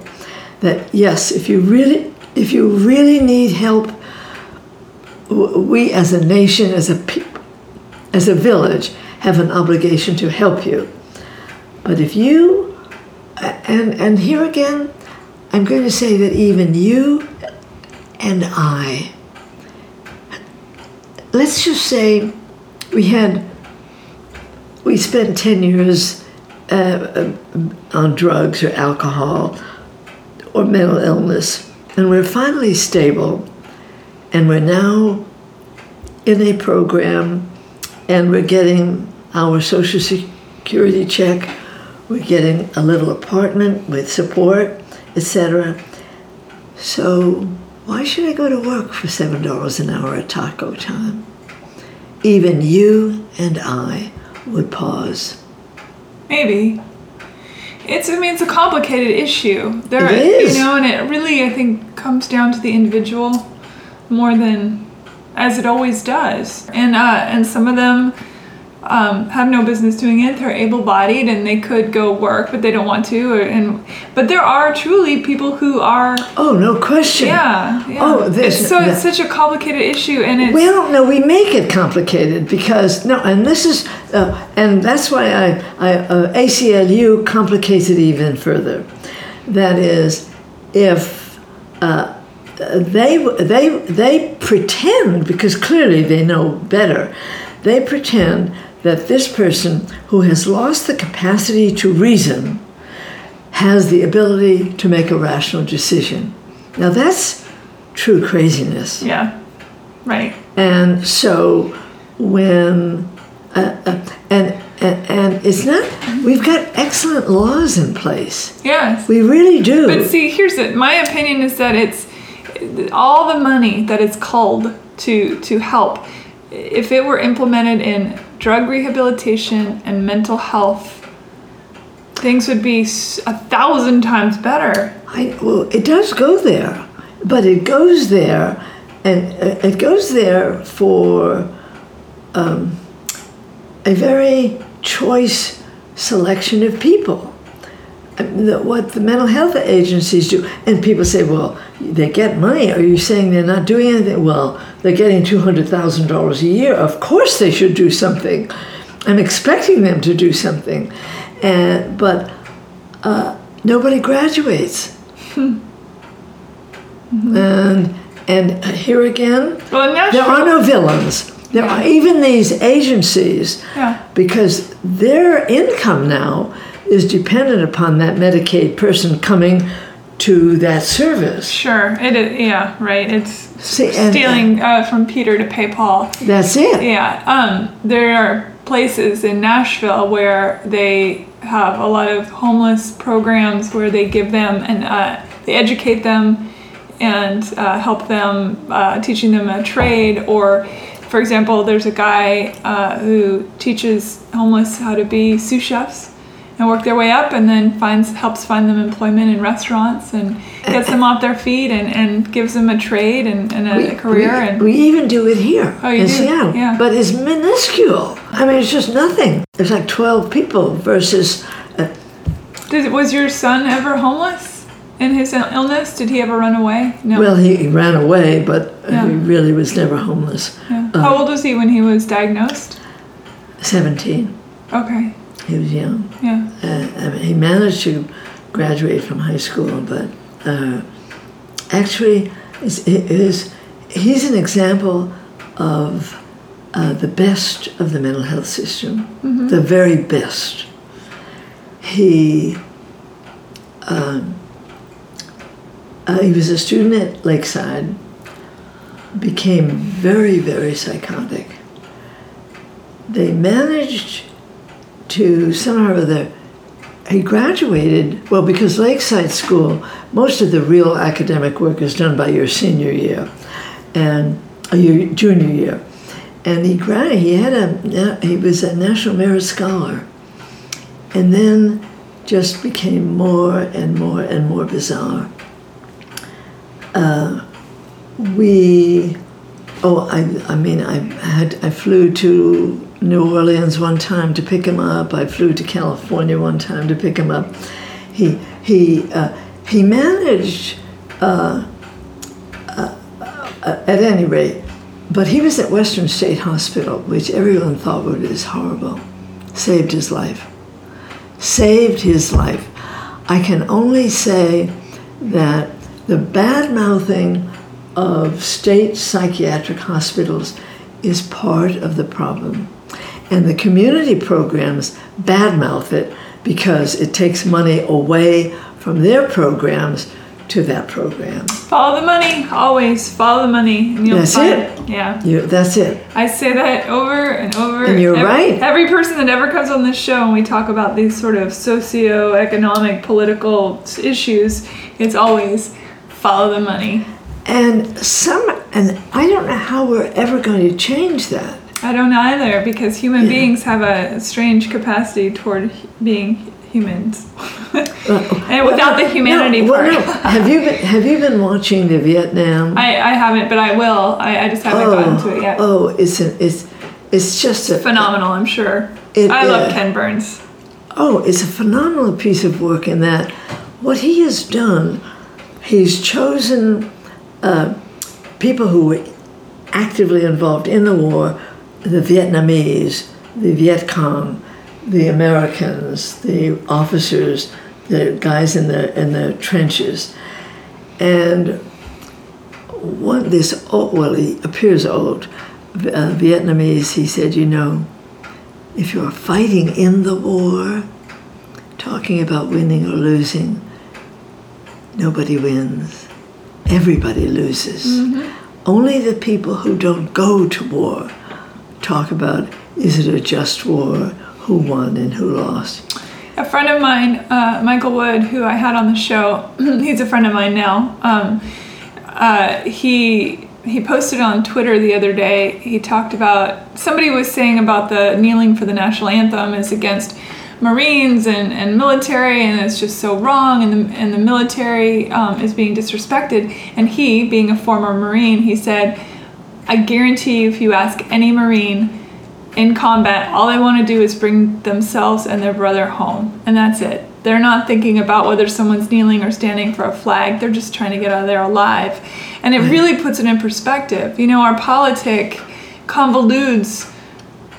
that yes, if you really if you really need help, we as a nation, as a as a village, have an obligation to help you. But if you, and and here again, I'm going to say that even you and I, let's just say we had, we spent 10 years uh, on drugs or alcohol or mental illness, and we're finally stable, and we're now in a program, and we're getting our Social Security check, we're getting a little apartment with support, etc. So, why should I go to work for $7 an hour at taco time? Even you and I would pause. Maybe. It's I mean it's a complicated issue. There It is. you know, and it really I think comes down to the individual more than as it always does. And uh, and some of them um, have no business doing it. They're able-bodied and they could go work, but they don't want to. Or, and but there are truly people who are Oh, no question. yeah. yeah. Oh, there's- it's, so it's such a complicated issue, and it's Well, no, we make it complicated because no, and this is, uh, and that's why I, I uh, ACLU complicates it even further. That is, if uh, they they they pretend because clearly they know better, they pretend that this person who has lost the capacity to reason has the ability to make a rational decision. Now that's true craziness. yeah, right. And so when uh, uh, and, and and it's not we've got excellent laws in place. Yes. We really do. But see, here's it. My opinion is that it's all the money that is it's called to to help. If it were implemented in drug rehabilitation and mental health, things would be a thousand times better. I, well, it does go there, but it goes there, and uh, it goes there for um, a very choice selection of people. I mean, the- What the mental health agencies do, and people say, well, they get money. Are you saying they're not doing anything? Well, they're getting two hundred thousand dollars a year. Of course, they should do something. I'm expecting them to do something, and but uh, nobody graduates. And and here again, Well, there Nashville, are no villains. There are even these agencies Yeah. because their income now is dependent upon that Medicaid person coming to that service. Sure, it is. Yeah, right. It's See, and- stealing uh, from Peter to pay Paul. That's it. Yeah, um, there are places in Nashville where they have a lot of homeless programs where they give them and uh, they educate them and uh, help them, uh, teaching them a trade. Or, for example, there's a guy uh, who teaches homeless how to be sous chefs and work their way up, and then finds helps find them employment in restaurants and gets them off their feet and, and gives them a trade and, and a, career. We, and we even do it here Oh, you in do? Seattle, Yeah. but it's minuscule. I mean, it's just nothing. It's like twelve people versus. Uh, Did, was your son ever homeless in his illness? Did he ever run away? No. well, he, ran away, but Yeah. he really was never homeless. Yeah. How old was he when he was diagnosed? Seventeen. Okay. He was young. Yeah. uh, I mean, he managed to graduate from high school, but uh, actually, is, is he's an example of uh, the best of the mental health system, the very best. He um, uh, he was a student at Lakeside, became very very psychotic. They managed to somehow or other he graduated well because lakeside school most of the real academic work is done by your senior year and uh, your junior year. And he grad he had a he was a national merit scholar and then just became more and more and more bizarre. Uh, we oh I, I mean I had I flew to New Orleans one time to pick him up. I flew to California one time to pick him up. He he uh, he managed uh, uh, at any rate, but he was at Western State Hospital, which everyone thought was horrible. Saved his life. Saved his life. I can only say that the bad mouthing of state psychiatric hospitals is part of the problem. And the community programs badmouth it because it takes money away from their programs to that program. Follow the money, always follow the money, and you'll That's find it. Yeah. You, that's it. I say that over and over. And you're every, right. Every person that ever comes on this show and we talk about these sort of socio-economic, political issues, it's always follow the money. And some, and I don't know how we're ever going to change that. I don't either because human Yeah. beings have a strange capacity toward being humans. and without the humanity no, well, part. no. have you been Have you been watching the Vietnam? I, I haven't, but I will. I, I just haven't gotten to it yet. oh, it's an, it's it's just a Phenomenal, I'm sure. It- I love uh, Ken Burns. Oh, it's a phenomenal piece of work in that what he has done, he's chosen uh, people who were actively involved in the war the Vietnamese, the Viet Cong, the Americans, the officers, the guys in the, in the trenches. And what this old, well, he appears old, uh, Vietnamese, he said, you know, if you're fighting in the war, talking about winning or losing, nobody wins. Everybody loses. Only the people who don't go to war talk about is it a just war, who won and who lost. A friend of mine, uh, Michael Wood, who I had on the show, he's a friend of mine now. Um, uh, he he posted on Twitter the other day. He talked about somebody was saying about the kneeling for the national anthem is against Marines and, and military, and it's just so wrong, and the and the military um, is being disrespected. And he, being a former Marine, he said, "I guarantee you, if you ask any Marine." in combat, all they want to do is bring themselves and their brother home, and that's it. They're not thinking about whether someone's kneeling or standing for a flag. They're just trying to get out of there alive. And it mm-hmm. really puts it in perspective. You know, our politic convolutes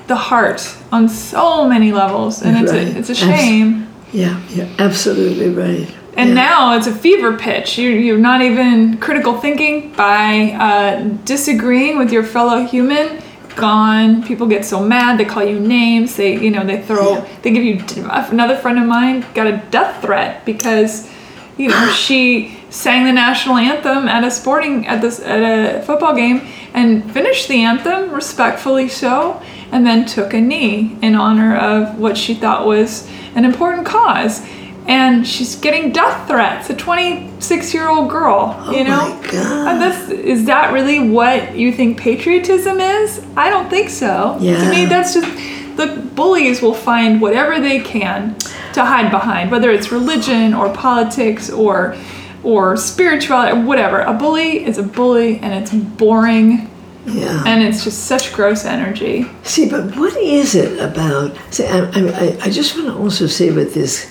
the heart on so many levels, and it's Right. a, it's a Abs- shame. Yeah, you're absolutely right. And Yeah. now it's a fever pitch. You, you're not even critical thinking by uh, disagreeing with your fellow human. Gone. People get so mad. They call you names. They, you know, they throw. Yeah. They give you. Another friend of mine got a death threat because, you know, she sang the national anthem at a sporting at this at a football game and finished the anthem respectfully so, and then took a knee in honor of what she thought was an important cause and she's getting death threats. A 26 year old girl, oh you Oh know. my God. And this is that really what you think patriotism is? I don't think so. Yeah. To me, that's just the bullies will find whatever they can to hide behind, whether it's religion or politics or or spirituality, whatever. A bully is a bully, and it's boring, Yeah. and it's just such gross energy. See, but what is it about? See, I, I, I just want to also say what this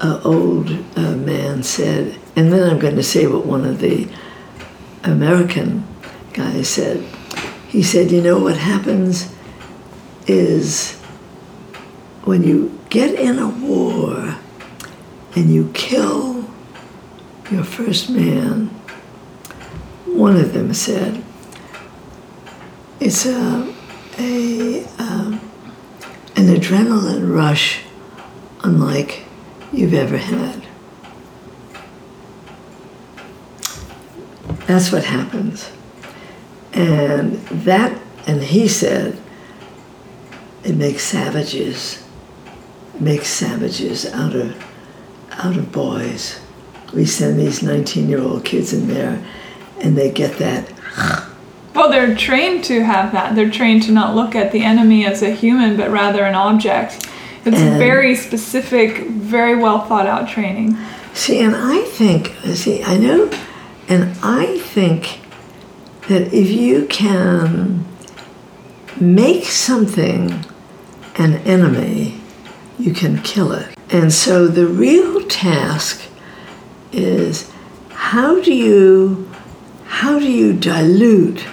uh, old uh, man said, and then I'm going to say what one of the American guys said. He said, You know what happens is when you get in a war and you kill your first man, one of them said, it's a, a um, an adrenaline rush unlike you've ever had. That's what happens. And that, and he said, it makes savages, makes savages out of, out of boys. We send these 19 year old kids in there and they get that Well, they're trained to have that. They're trained to not look at the enemy as a human, but rather an object. It's And- very specific, very well thought out training. See, and I think, see, I know, and I think that if you can make something an enemy, you can kill it. And so the real task is how do you how do you dilute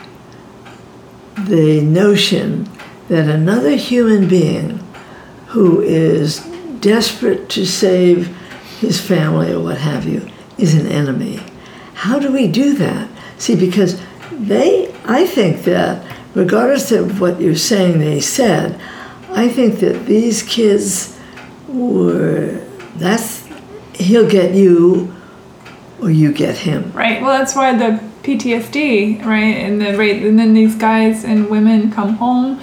the notion that another human being who is desperate to save his family or what have you is an enemy? How do we do that? See, because they, I think that regardless of what you're saying they said, I think that these kids were, that's, he'll get you or you get him. Right. Well, that's why the PTSD, right, and the rate, and then these guys and women come home,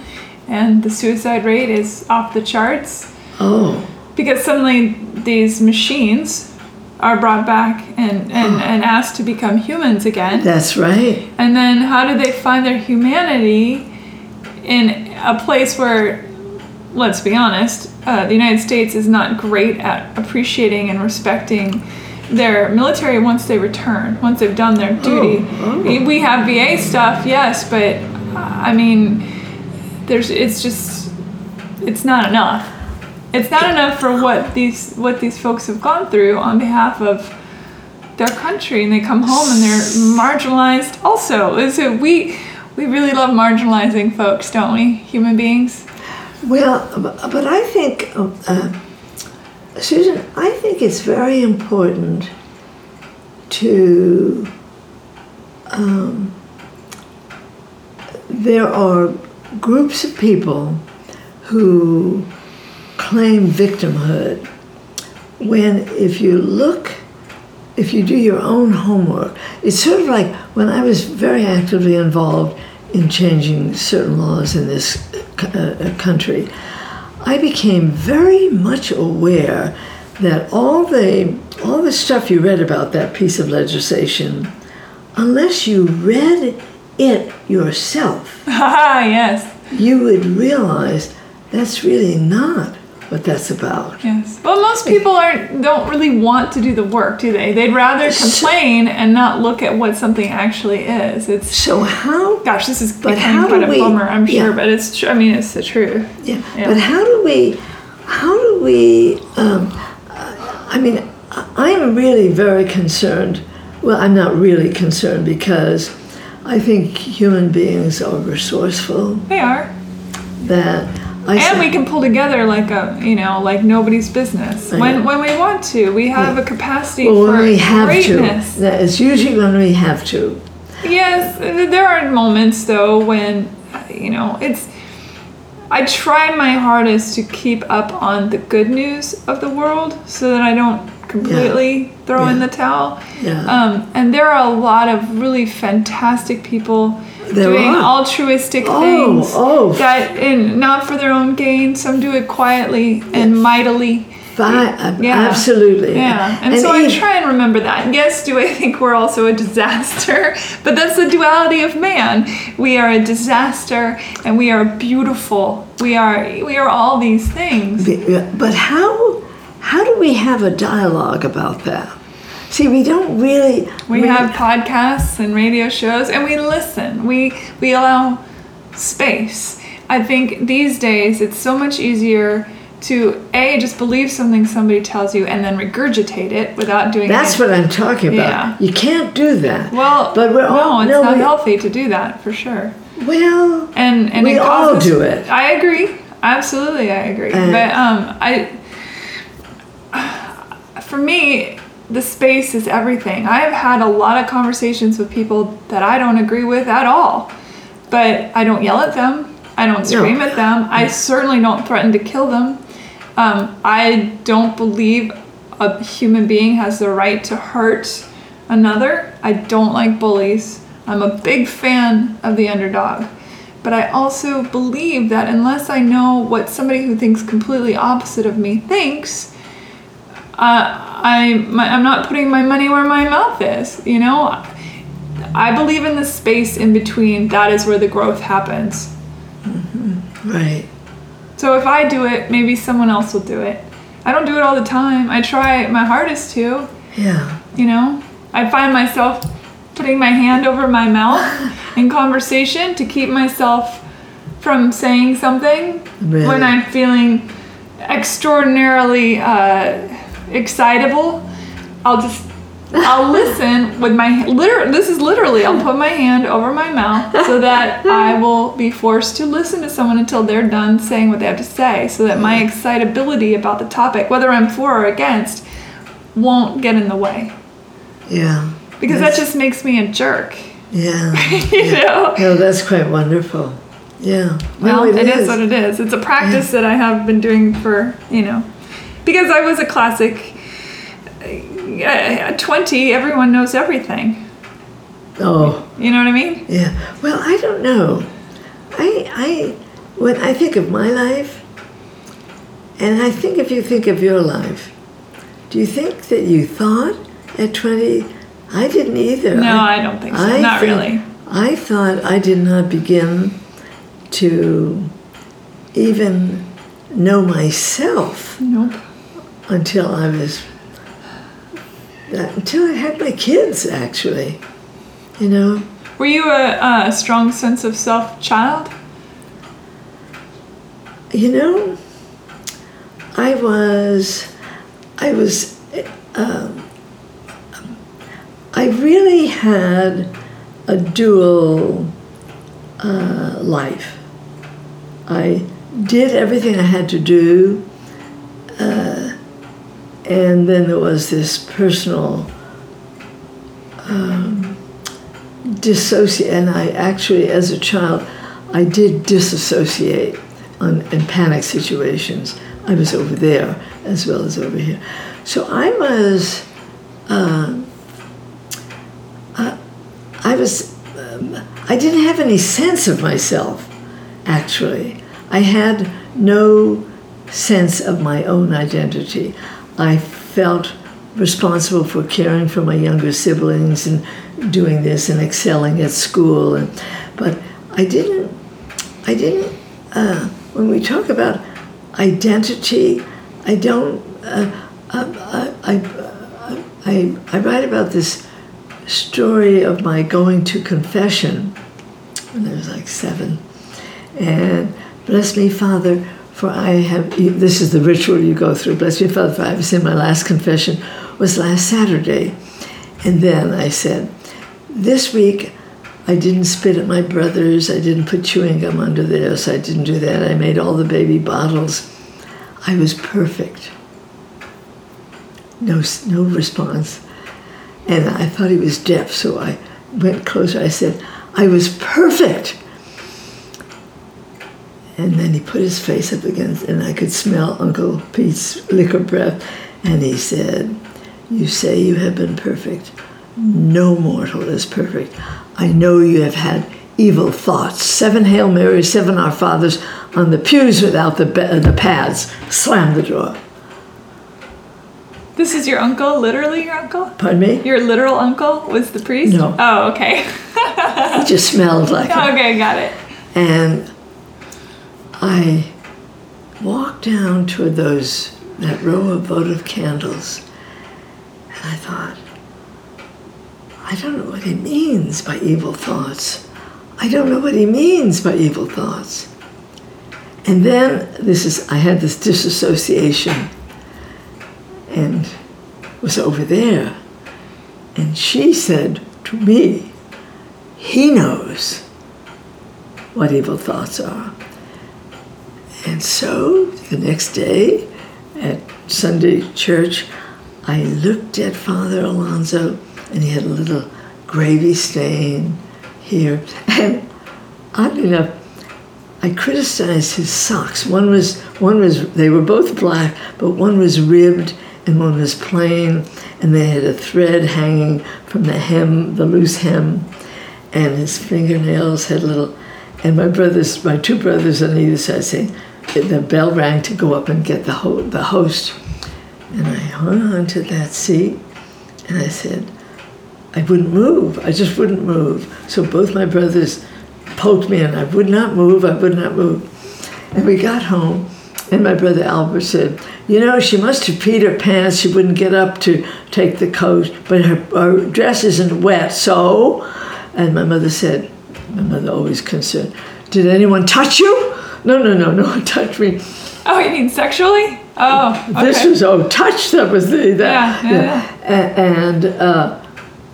and the suicide rate is off the charts Oh, because suddenly these machines are brought back and, and, and asked to become humans again. that's right. And then how do they find their humanity in a place where, let's be honest, uh, the United States is not great at appreciating and respecting their military once they return, once they've done their duty. oh. We have VA stuff, yes, but uh, I mean, there's it's just it's not enough. It's not enough for what these what these folks have gone through on behalf of their country, and they come home and they're marginalized. Also, so we we really love marginalizing folks, don't we? Human beings. Well, but I think, uh, uh, Susan, I think it's very important to. Um, there are groups of people who claim victimhood. When, if you look, if you do your own homework, it's sort of like when I was very actively involved in changing certain laws in this uh, country, I became very much aware that all the all the stuff you read about that piece of legislation, unless you read it yourself, ah, yes, you would realize that's really not what that's about. yes. Well, most people aren't don't really want to do the work, do they? They'd rather So- complain and not look at what something actually is. It's So how gosh, this is But how quite do a we- bummer, I'm sure, but it's true. I mean, it's the truth. Yeah. Yeah. But how do we, how do we, um, I mean, I am really very concerned. Well, I'm not really concerned because I think human beings are resourceful, They are. that I and say- we can pull together like a you know like nobody's business when when we want to we have a capacity well, for when we have greatness to. That is usually when we have to. yes there are moments though when you know it's i try my hardest to keep up on the good news of the world so that i don't completely throw in the towel. Yeah. um, and there are a lot of really fantastic people There doing are. altruistic Oh, things oh. that and not for their own gain some do it quietly and mightily. Yeah. Absolutely. yeah. And, so i try and remember that. Yes do i think we're also a disaster? But that's the duality of man. We are a disaster and we are beautiful. We are we are all these things. But how how do we have a dialogue about that? See, we don't really. We have podcasts and radio shows, and we listen. We we allow space. I think these days it's so much easier to a just believe something somebody tells you and then regurgitate it without doing. That's any- what I'm talking about. Yeah. You can't do that. Well, but we're no, all it's no, not we- healthy to do that for sure. Well, And and We all causes- do it. I agree. Absolutely, I agree. Uh, but um, I for me, the space is everything. I have had a lot of conversations with people that I don't agree with at all, but I don't yell at them. I don't scream at them. I certainly don't threaten to kill them. Um, I don't believe a human being has the right to hurt another. I don't like bullies. I'm a big fan of the underdog. But I also believe that unless I know what somebody who thinks completely opposite of me thinks, uh, I, my, I'm not putting my money where my mouth is. You know, I believe in the space in between. That is where the growth happens. right. So if I do it, maybe someone else will do it. I don't do it all the time. I try my hardest to, Yeah. you know. I find myself putting my hand over my mouth in conversation to keep myself from saying something Really? when I'm feeling extraordinarily uh, excitable. I'll just I'll listen with my liter. This is literally. I'll put my hand over my mouth so that I will be forced to listen to someone until they're done saying what they have to say, so that my excitability about the topic, whether I'm for or against, won't get in the way. Yeah. Because that just makes me a jerk. Yeah. You know. No, that's quite wonderful. Yeah. Well, No, it is. what it is. It's a practice that I have been doing for, you know, because I was a classic. Uh, at 20, everyone knows everything. Oh, You know what I mean? yeah. Well, I don't know. I, I, when I think of my life, and I think if you think of your life, do you think that you thought at 20? I didn't either. No, I don't think so. Not think- really. I thought I did not begin to even know myself Nope. Until I was until I had my kids actually you know Were you a, a strong sense of self child? you know I was I was um, I really had a dual uh, life I did everything I had to do uh, and then there was this personal um, dissociate and i actually as a child i did disassociate on, in panic situations. I was over there as well as over here. So i was uh, i was um, i didn't have any sense of myself actually. I had no sense of my own identity i felt responsible for caring for my younger siblings and doing this and excelling at school. And but i didn't i didn't uh, when we talk about identity i don't uh, uh, I, I, I, I write about this story of my going to confession when i was like seven. And bless me father for i have this is the ritual you go through bless me father for i have sinned my last confession was last Saturday. And then I said, This week I didn't spit at my brothers, I didn't put chewing gum under theirs, I didn't do that. I made all the baby bottles. I was perfect. No, no response. And I thought he was deaf, so I went closer. I said, I was perfect. And then he put his face up against, and I could smell Uncle Pete's liquor breath. And he said, You say you have been perfect. No mortal is perfect. I know you have had evil thoughts. Seven Hail Marys, seven Our Fathers on the pews without the, be- the pads. Slam the door. This is your uncle, literally your uncle? Pardon me? Your literal uncle was the priest? No. Oh, okay. He just smelled like it. okay, got it. And I walked down toward those that row of votive candles, and I thought, I don't know what he means by evil thoughts. I don't know what he means by evil thoughts. And then this is I had this disassociation and was over there. And she said to me, he knows what evil thoughts are. And so the next day at Sunday church, I looked at Father Alonso and he had a little gravy stain here. And oddly enough, I criticized his socks. One was one was they were both black, but one was ribbed and one was plain, and they had a thread hanging from the hem, the loose hem, and his fingernails had little. And my brothers, my two brothers on either side, saying, the bell rang to go up and get the ho- the host, and I hung on to that seat, and I said, I wouldn't move. I just wouldn't move. So both my brothers poked me, and I would not move. I would not move. And we got home, and my brother Albert said, You know, she must have peed her pants. She wouldn't get up to take the coat, but her, her dress isn't wet, so. And my mother said, My mother always concerned, Did anyone touch you? No, no, no, no one touched me. Oh, you mean sexually? Oh, okay. This was oh touch. That was the that. Yeah, yeah, A- And uh,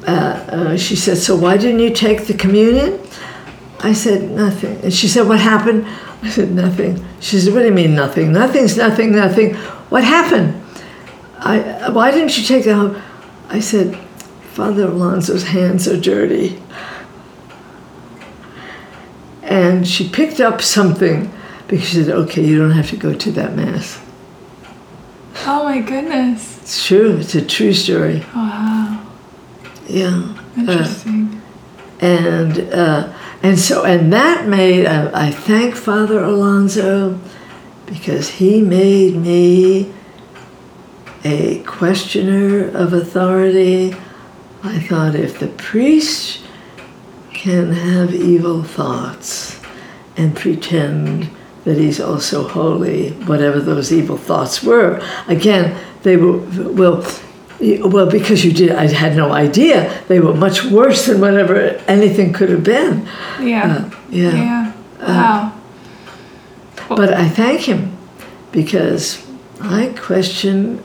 uh, uh, she said, "So why didn't you take the communion?" I said, "Nothing." And she said, "What happened?" I said, "Nothing." She said, "What do you mean nothing? Nothing's nothing. Nothing. What happened?" I. Why didn't you take the? home?" I said, "Father Alonso's hands are dirty." And she picked up something because she said, "Okay, you don't have to go to that mass." Oh my goodness. It's true. It's a true story. Wow. Yeah. Uh, Interesting. and uh, and so and that made uh, I thank Father Alonso because he made me a questioner of authority. I thought if the priest can have evil thoughts and pretend that he's also holy, whatever those evil thoughts were, again they were well. Well, because you did, I had no idea. They were much worse than whatever anything could have been. yeah. Uh, yeah. yeah. Wow. But I thank him because I question,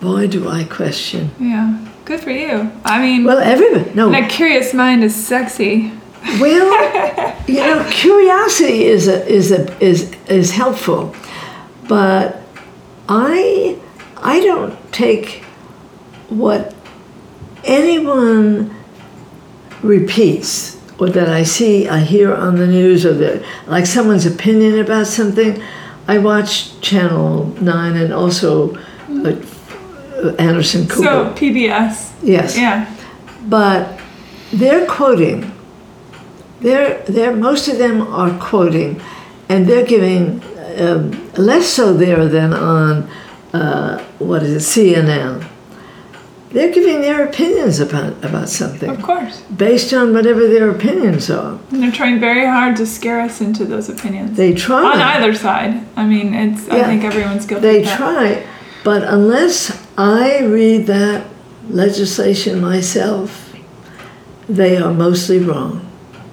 boy, do I question. yeah. Good for you. I mean, Well, everybody, no, a curious mind is sexy. Well, you know, curiosity is, a, is, a, is, is helpful, but I, I don't take what anyone repeats or that I see, I hear on the news, or that like someone's opinion about something. I watch Channel Nine and also uh, Anderson Cooper. So PBS. yes, Yeah. but they're quoting. They're, they're most of them are quoting, and they're giving um, less so there than on uh, what is it CNN. They're giving their opinions about about something Of course. based on whatever their opinions are. And they're trying very hard to scare us into those opinions. They try. On either side. I mean, it's. Yeah. I think everyone's guilty. They of that. try, but unless I read that legislation myself, they are mostly wrong.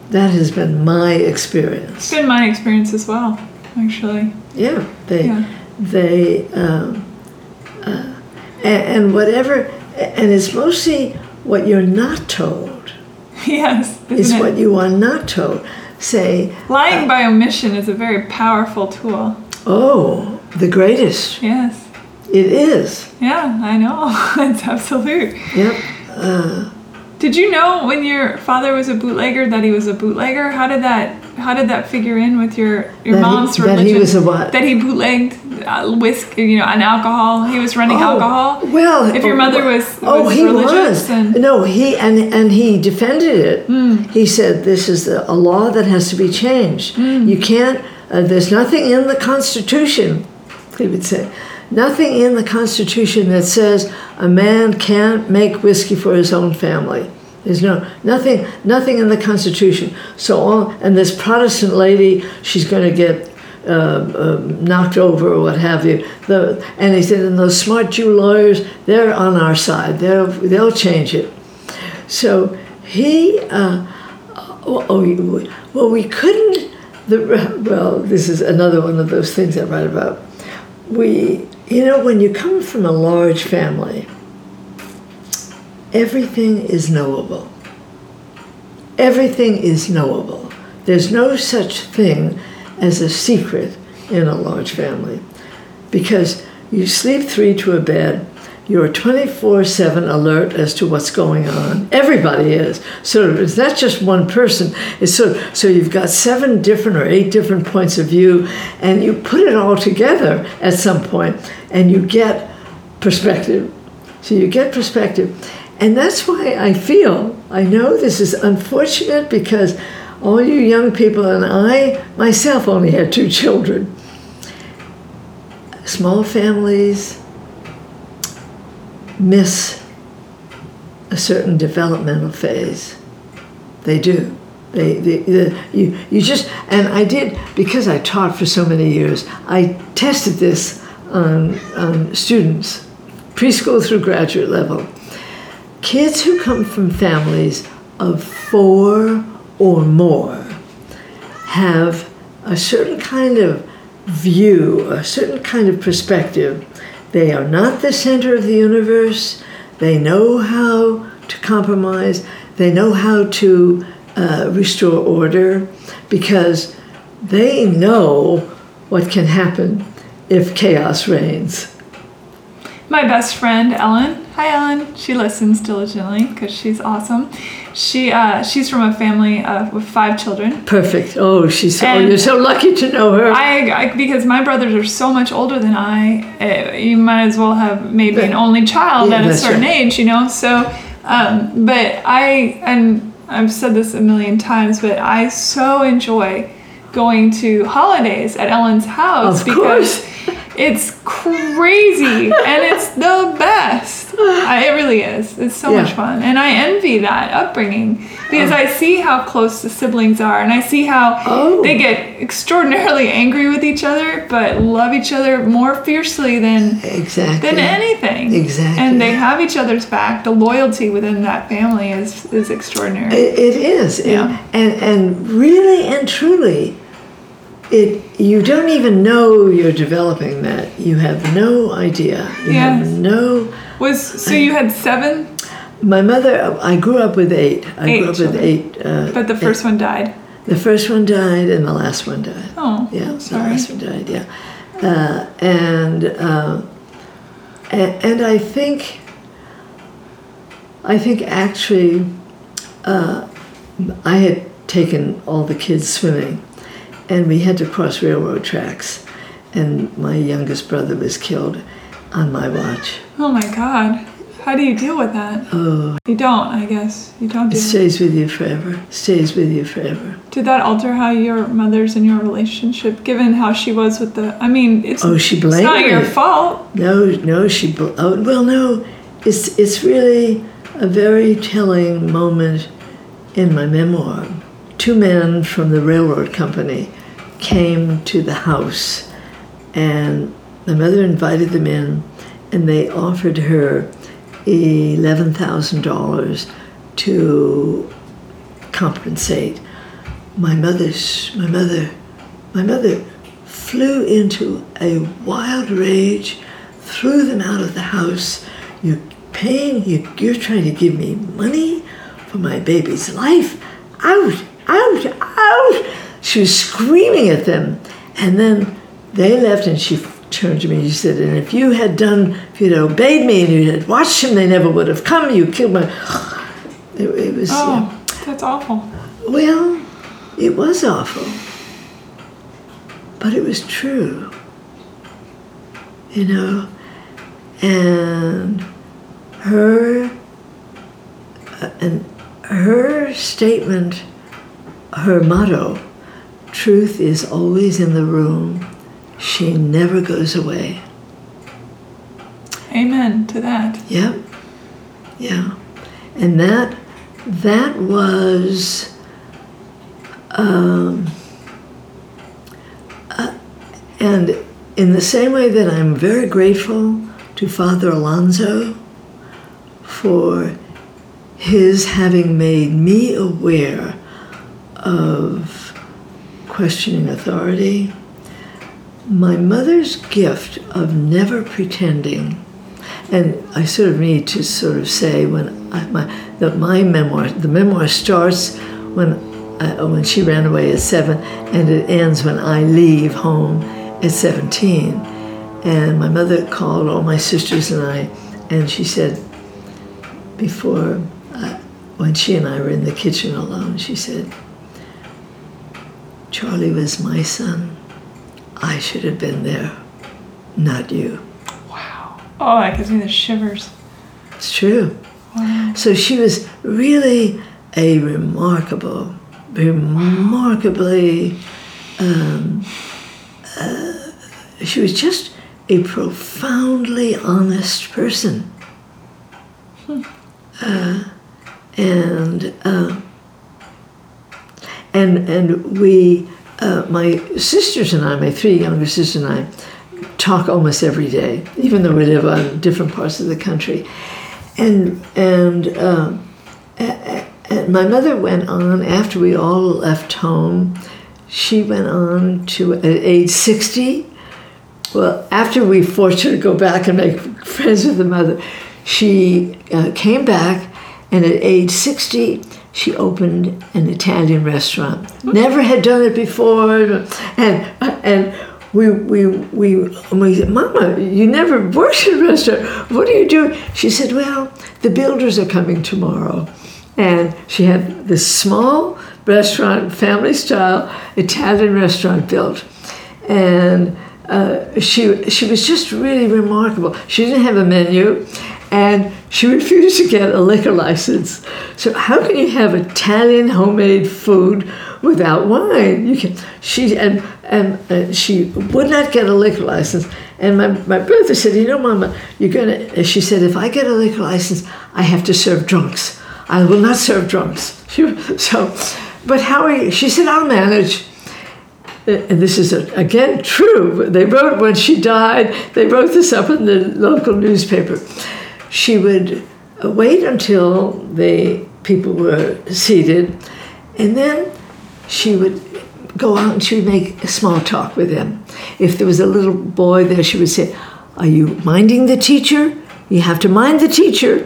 That has been my experience. It's been my experience as well, actually. Yeah, they, Yeah. they, um, uh, and, and whatever, and it's mostly what you're not told yes. is what you are not told. Say, Lying by omission is a very powerful tool. oh, the greatest. Yes. It is. Yeah, I know. it's absolute. Yep. Did you know when your father was a bootlegger that he was a bootlegger? How did that how did that figure in with your your That he- mom's that religion? he was a what? That he bootlegged uh, whiskey, you know, and alcohol. He was running alcohol. Oh, Well, if your mother was, oh, was he religious, was. then No, he and and he defended it. Hmm. He said this is a law that has to be changed. Hmm. You can't. Uh, there's nothing in the Constitution. He would say. Nothing in the Constitution that says a man can't make whiskey for his own family. There's no nothing nothing in the Constitution. So all and this Protestant lady, she's going to get uh, um, knocked over or what have you. The, and he said, and those smart Jew lawyers, they're on our side. They'll they'll change it. So he, uh, oh, oh, well, we couldn't. The well, this is another one of those things I write about. We, you know, when you come from a large family, everything is knowable. Everything is knowable. There's no such thing as a secret in a large family because you sleep three to a bed. You're 24 7 alert as to what's going on. Everybody is. So it's not just one person. It's so, so you've got seven different or eight different points of view, and you put it all together at some point, and you get perspective. So you get perspective. And that's why I feel, I know this is unfortunate because all you young people, and I myself only had two children. Small families miss a certain developmental phase. They do. They, they, the, you, you just, and I did, because I taught for so many years, I tested this on, on students, preschool through graduate level. Kids who come from families of four or more have a certain kind of view, a certain kind of perspective. They are not the center of the universe. They know how to compromise. They know how to uh, restore order because they know what can happen if chaos reigns. My best friend Ellen. Hi Ellen. She listens diligently because she's awesome. She uh, she's from a family uh, with five children. Perfect. Oh, she's. oh, you're so lucky to know her. I, I because my brothers are so much older than I. Uh, you might as well have maybe an only child Yeah, at a certain right. age, you know. So, um, but I and I've said this a million times, but I so enjoy going to holidays at Ellen's house Of because course. it's crazy and it's the best. I, it really is. It's so much fun, and I envy that upbringing because I see how close the siblings are, and I see how Oh. they get extraordinarily angry with each other, but love each other more fiercely than exactly. than anything. Exactly. And they have each other's back. The loyalty within that family is is extraordinary. It, it is. Yeah. And, and and really and truly, it you don't even know you're developing that. You have no idea. You Yes. have no. Was so you had seven, My mother. I grew up with eight. I Eight grew up with eight. Uh, but the first one died. the first one died, and the last one died. Oh, Yeah, the sorry. last one died. Yeah, uh, and, uh, and and I think I think actually uh, I had taken all the kids swimming, and we had to cross railroad tracks, and my youngest brother was killed on my watch. Oh my God. How do you deal with that? Oh, You don't, I guess. You don't it do. stays with you forever. Stays with you forever. Did that alter how your mother's and your relationship, given how she was with the? I mean, it's Oh, she it's not your fault. No, no, she. bl- Oh, well, no, it's it's really a very telling moment in my memoir. Two men from the railroad company came to the house, and the mother invited them in, and they offered her eleven thousand dollars to compensate. My mother's my mother my mother flew into a wild rage, threw them out of the house. You're paying, you, you're trying to give me money for my baby's life. Out, out, out. She was screaming at them. And then they left and she turned to me and she said, And if you had done, if you'd obeyed me and you had watched him, they never would have come. You killed my. It, it was, yeah. Oh, that's awful. Well, it was awful. But it was true. You know? And her uh, and her statement, her motto, truth is always in the room. She never goes away. Amen to that. Yep. Yeah. And that that was um, uh, and in the same way that I'm very grateful to Father Alonso for his having made me aware of questioning authority, my mother's gift of never pretending and I sort of need to sort of say when I, my that my memoir the memoir starts when I, when she ran away at seven and it ends when I leave home at seventeen. And my mother called all my sisters and I and she said before uh, when she and I were in the kitchen alone she said Charlie was my son I should have been there not you Wow. Oh, that gives me the shivers. It's true. Wow. So she was really a remarkable, remarkably, um, uh, she was just a profoundly honest person. Uh, and, uh, and, and we, uh, my sisters and I, my three younger sisters and I, talk almost every day, even though we live on different parts of the country. And and, a- and my mother went on after we all left home. she went on to at age 60. Well, after we forced her to go back and make friends with the mother, she uh, came back, and at age 60, she opened an Italian restaurant. Never had done it before, and and we we we we said, Mama, you never worked in a restaurant. What do you do? She said, Well, the builders are coming tomorrow, and she had this small restaurant, family style Italian restaurant built, and. Uh, she she was just really remarkable. She didn't have a menu, and she refused to get a liquor license. So how can you have Italian homemade food without wine? You can. She and and uh, she would not get a liquor license. And my, my brother said, you know, Mama, you're gonna. She said, if I get a liquor license, I have to serve drunks. I will not serve drunks. She, so, but how are you? She said, I'll manage and this is again true. They wrote when she died. They wrote this up in the local newspaper. She would wait until the people were seated, and then she would go out and she would make a small talk with them. If there was a little boy there, she would say, "Are you minding the teacher? You have to mind the teacher."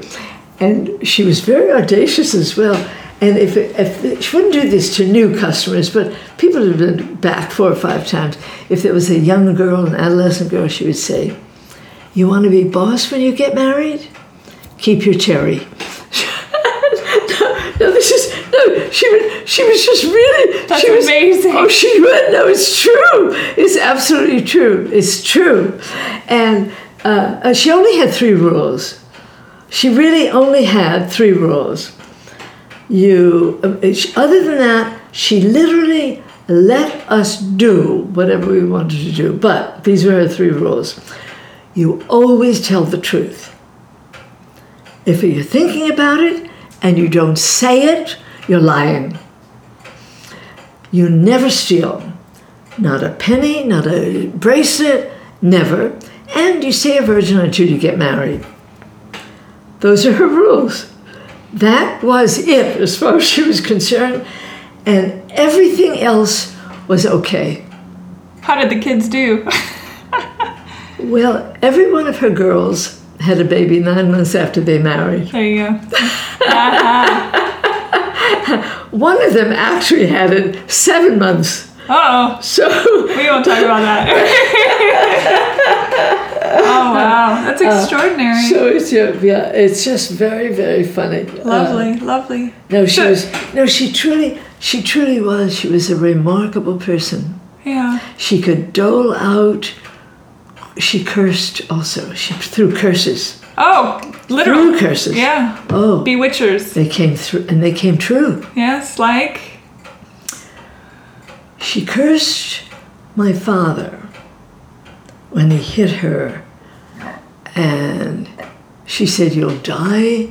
And she was very audacious as well and if, if she wouldn't do this to new customers, but people had been back four or five times, if there was a young girl, an adolescent girl, she would say, You want to be boss when you get married? Keep your cherry. no, no, this is no. She was she was just really. That's she was, amazing. Oh, she would. No, it's true. It's absolutely true. It's true, and uh, she only had three rules. She really only had three rules you other than that she literally let us do whatever we wanted to do but these were her three rules you always tell the truth. If you're thinking about it and you don't say it you're lying. You never steal. Not a penny not a bracelet never. And you stay a virgin until you get married. Those are her rules. That was it as far as she was concerned, and everything else was okay. How did the kids do? well, every one of her girls had a baby nine months after they married. There you go. one of them actually had it seven months. oh. So We won't talk about that. oh wow, that's extraordinary. So it's yeah, yeah, it's just very very funny. lovely, Uh, lovely. no, she So- was no, she truly she truly was. She was a remarkable person. Yeah. She could dole out. She cursed also. She threw curses. Oh, Threw literal. curses. Yeah. Oh, Bewitchers. they came through, and they came true. Yes, like. She cursed my father when he hit her, and she said, "You'll die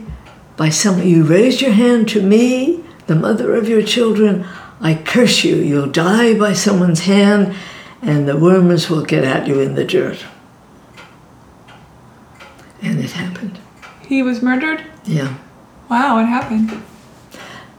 by some. You raised your hand to me, the mother of your children. I curse you. You'll die by someone's hand, and the worms will get at you in the dirt." And it happened. He was murdered? Yeah. Wow, what happened?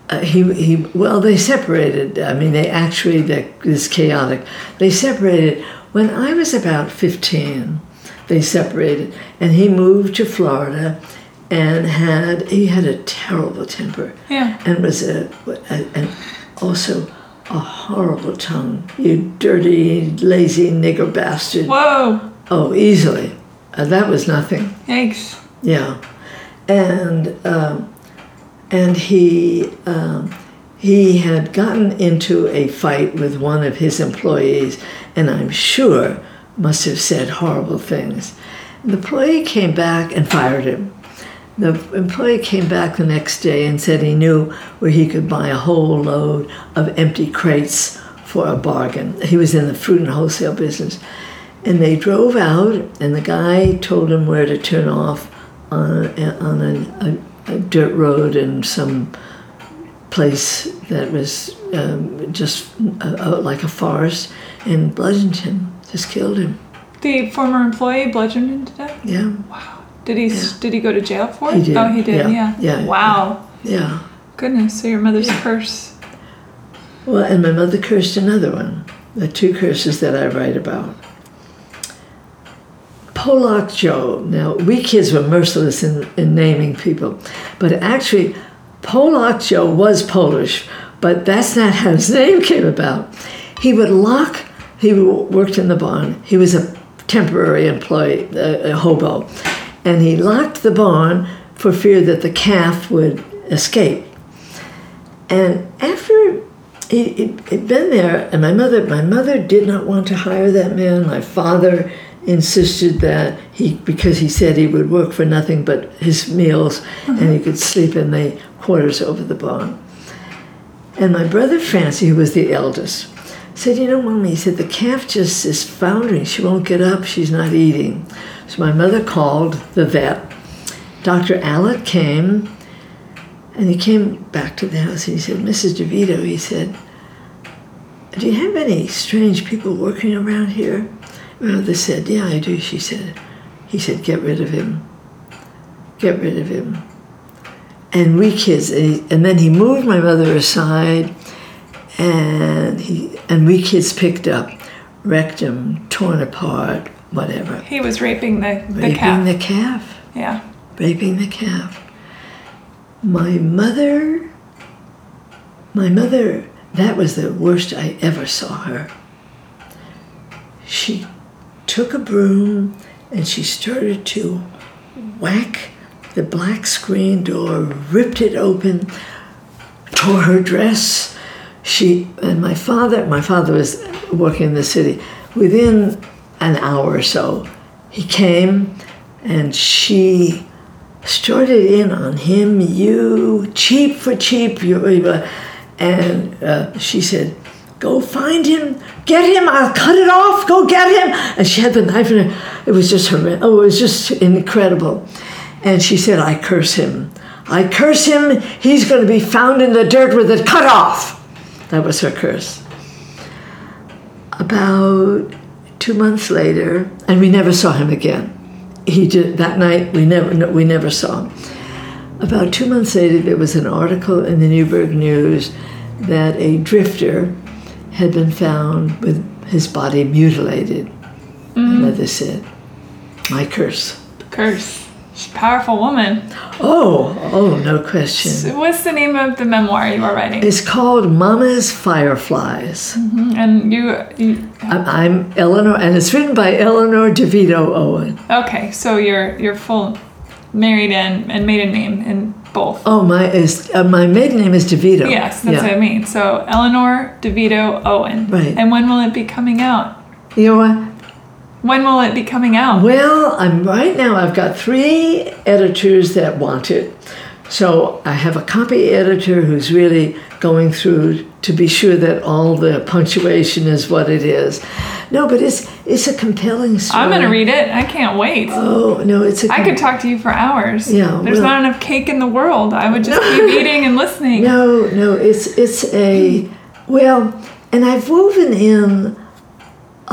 Uh, he, he well they separated i mean they actually this chaotic they separated when i was about 15 they separated and he moved to florida and had he had a terrible temper Yeah. and was a and also a horrible tongue you dirty lazy nigger bastard Whoa. oh easily uh, that was nothing Thanks. yeah, and um, and he um, he had gotten into a fight with one of his employees, and I'm sure must have said horrible things. The employee came back and fired him. The employee came back the next day and said he knew where he could buy a whole load of empty crates for a bargain. He was in the fruit and wholesale business. And they drove out, and the guy told him where to turn off on, a, on a, a, a dirt road in some place that was um, just uh, uh, like a forest, and bludgeoned him, just killed him. The former employee bludgeoned him to death? Yeah, Wow. Did he did he go to jail for it? He did, Oh, he did. yeah, Yeah. yeah, Wow. yeah. Goodness. So your mother's curse. Well, and my mother cursed another one. The two curses that I write about. Polak Joe. Now, we kids were merciless in, in naming people, but actually, Polak Joe was Polish, but that's not how his name came about. He would lock, he worked in the barn. He was a temporary employee, a, a hobo, and he locked the barn for fear that the calf would escape. And after he, had been there, and my mother, my mother did not want to hire that man. My father insisted that he, because he said he would work for nothing but his meals, mm-hmm. and he could sleep in the quarters over the barn. And my brother Francie, who was the eldest, said, "You know, mommy," he said, "the calf just is foundering. She won't get up. She's not eating." So my mother called the vet. Dr. Allett came and he came back to the house and he said, Mrs. DeVito, he said, Do you have any strange people working around here? My mother said, Yeah, I do, she said. He said, Get rid of him. Get rid of him. And we kids, and, he, and then he moved my mother aside and he and we kids picked up rectum torn apart, whatever. He was raping the, the raping calf. the calf. Yeah. Raping the calf my mother, my mother, that was the worst I ever saw her. She took a broom and she started to whack the black screen door, ripped it open, tore her dress. She and my father, my father was working in the city. Within an hour or so, he came and she started in on him, you cheap for cheap, you, and uh, she said, "Go find him, get him. I'll cut it off. Go get him." And she had the knife in her. It was just her. Oh, it was just incredible. And she said, "I curse him. I curse him. He's going to be found in the dirt with it cut off." That was her curse. About two months later, and we never saw him again he did that night. We never we never saw him. About two months later, there was an article in the Newburgh News that a drifter had been found with his body mutilated. Mm. Mother said, "My curse." Curse. She's a powerful woman. Oh, oh, no question. So what's the name of the memoir you are writing? It's called Mama's Fireflies. Mm-hmm. And you, you I'm, I'm, Eleanor, and it's written by Eleanor DeVito Owen. Okay, so your your full married and, and maiden name in both. Oh, my is uh, my maiden name is DeVito. Yes, that's yeah. what I mean. So Eleanor DeVito Owen. Right. And when will it be coming out? You know what? When will it be coming out? Well, I'm right now. I've got three editors that want it. So I have a copy editor who's really going through to be sure that all the punctuation is what it is. No, but it's it's a compelling story. I'm going to read it. I can't wait. Oh no, it's a. Com- I could talk to you for hours. Yeah, there's well, not enough cake in the world. I would just no, keep eating and listening. No, no, it's it's a well, and I've woven in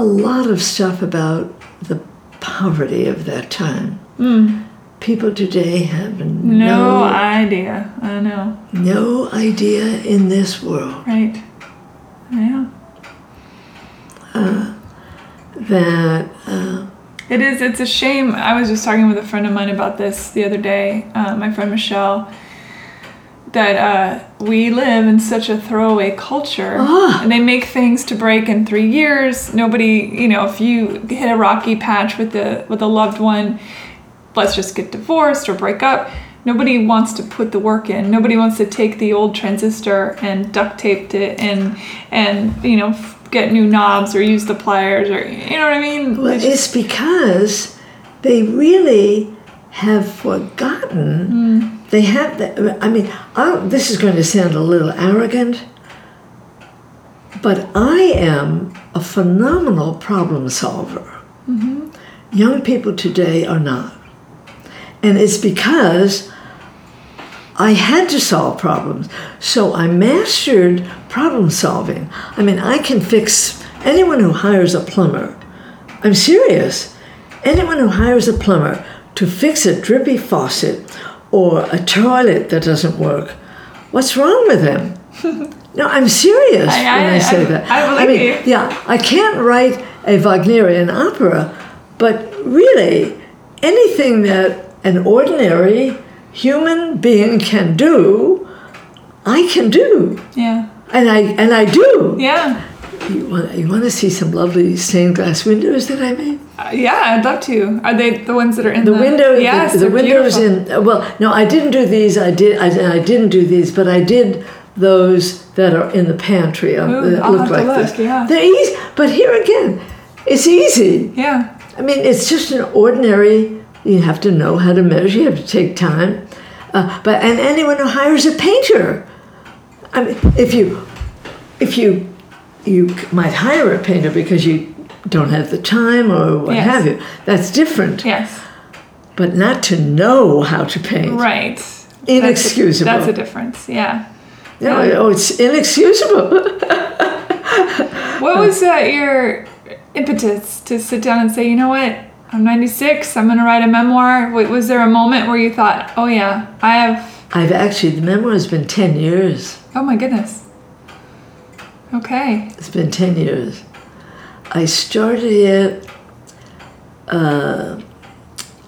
a lot of stuff about the poverty of that time. Mm. People today have no, no, idea. I know. No idea in this world. Right. Yeah. Uh, that. Uh, it is. It's a shame. I was just talking with a friend of mine about this the other day. Uh, my friend Michelle that uh, we live in such a throwaway culture. Ah. and they make things to break in three years. Nobody you know if you hit a rocky patch with the with a loved one let's just get divorced or break up. Nobody wants to put the work in. Nobody wants to take the old transistor and duct taped it and and you know get new knobs or use the pliers or you know what i mean? Well, it's, it's because they really have forgotten mm they have that. I mean, I, this is going to sound a little arrogant, but I am a phenomenal problem solver. Mm-hmm. Young people today are not. And it's because I had to solve problems. So I mastered problem solving. I mean, I can fix anyone who hires a plumber. I'm serious. Anyone who hires a plumber to fix a drippy faucet or a toilet that doesn't work. What's wrong with them? No, I'm serious I- when I, say I- that. I believe mean, you. yeah, I can't write a Wagnerian opera, but really, anything that an ordinary human being can do, I can do, Yeah. and I and I do. Yeah. You want you want to see some lovely stained glass windows that I made? Uh, yeah, I'd love to. Are they the ones that are in the, The window, Yes, the, the windows beautiful. in. uh, Well, no, I didn't do these. I did. I, I didn't do these, but I did those that are in the pantry. uh, Ooh, that I'll look have to like look, this. yeah. They're easy, but here again, it's easy. Yeah. I mean, it's just an ordinary. You have to know how to measure. You have to take time. Uh, but and anyone who hires a painter, I mean, if you, if you, you might hire a painter because you don't have the time or what Yes. have you. That's different. Yes. But not to know how to paint. Right. Inexcusable. That's a, that's a difference. Yeah. No, oh, it's inexcusable. What was uh, your impetus to sit down and say, you know what? I'm 96. I'm going to write a memoir. Was there a moment where you thought, oh yeah, I have? I've actually the memoir has been ten years. Oh my goodness. Okay. It's been 10 years. I started it uh,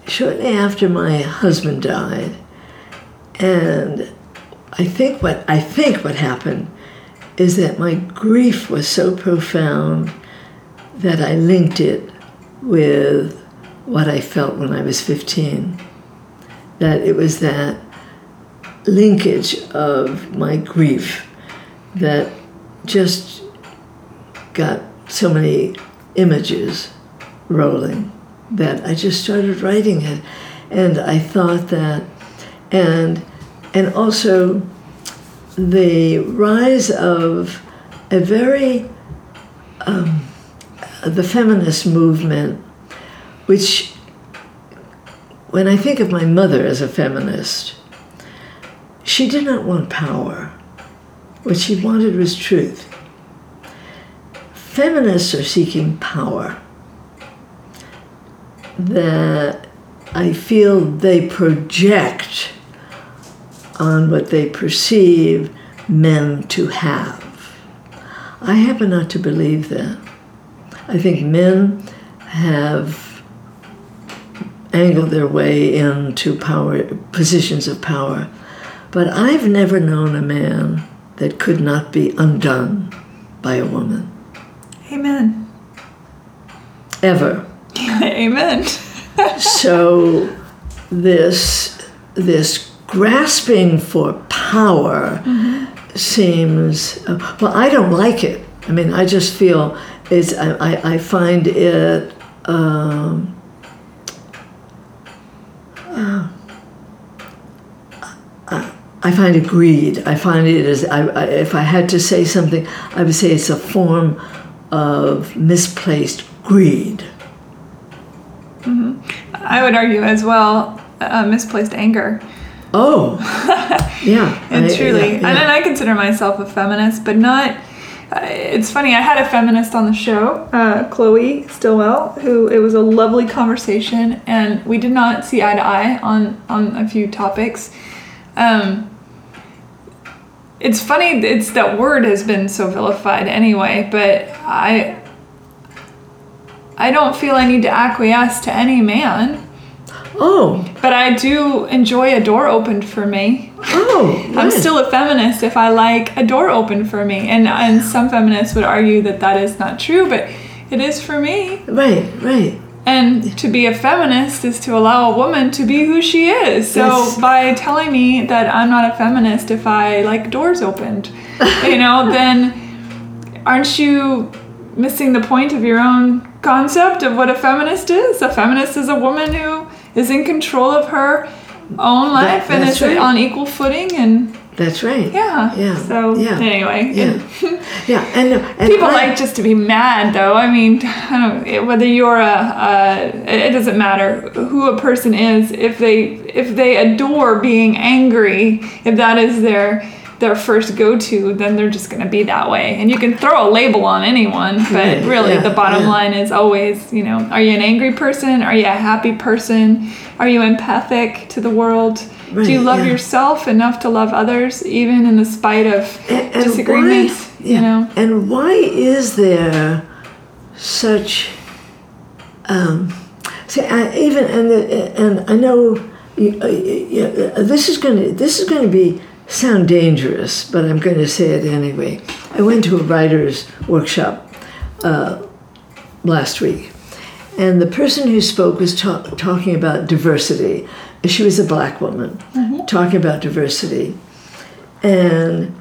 shortly after my husband died. And I think what I think what happened is that my grief was so profound that I linked it with what I felt when I was 15. That it was that linkage of my grief that just got so many images rolling that I just started writing it. And I thought that, and and also the rise of a very um, the feminist movement, which when I think of my mother as a feminist, she did not want power. What she wanted was truth. Feminists are seeking power that I feel they project on what they perceive men to have. I happen not to believe that. I think men have angled their way into power positions of power, but I've never known a man that could not be undone by a woman Amen. ever. Amen. so this this grasping for power seems uh, well i don't like it i mean i just feel it's i, I, I find it um, uh, I find it greed. I find it as I, I, if I had to say something, I would say it's a form of misplaced greed. I would argue as well uh, misplaced anger. Oh, yeah. And I- truly, yeah, and yeah. then I consider myself a feminist, but not. Uh, it's funny. I had a feminist on the show, uh, Chloe Stillwell, who it was a lovely conversation, and we did not see eye to eye on on a few topics. Um, it's funny. It's that word has been so vilified anyway, but I. I don't feel I need to acquiesce to any man, Oh, but I do enjoy a door opened for me. oh. I'm still a feminist if I like a door open for me. And and some feminists would argue that that is not true, but it is for me. right, right. And to be a feminist is to allow a woman to be who she is. So Yes. by telling me that I'm not a feminist if I like doors opened, you know, then aren't you missing the point of your own concept of what a feminist is? A feminist is a woman who is in control of her own life and is on equal footing and That's right. yeah. Yeah. So yeah. anyway, Yeah. Yeah. And, and people I- like just to be mad, though. I mean, I don't whether you're a, a it it doesn't matter who a person is. If they if they adore being angry, if that is their their first go-to, then they're just going to be that way. And you can throw a label on anyone, but Right, really yeah, the bottom yeah. line is always, you know, are you an angry person? Are you a happy person? Are you empathic to the world? Do you love yeah. yourself enough to love others, even in the spite of And- and disagreements? why- you know, And why is there such? Um, see, I, even and the, and I know you, uh, you, uh, this is going to this is going to be sound dangerous, but I'm going to say it anyway. I went to a writers' workshop uh, last week, and the person who spoke was ta- talking about diversity. She was a black woman talking about diversity, and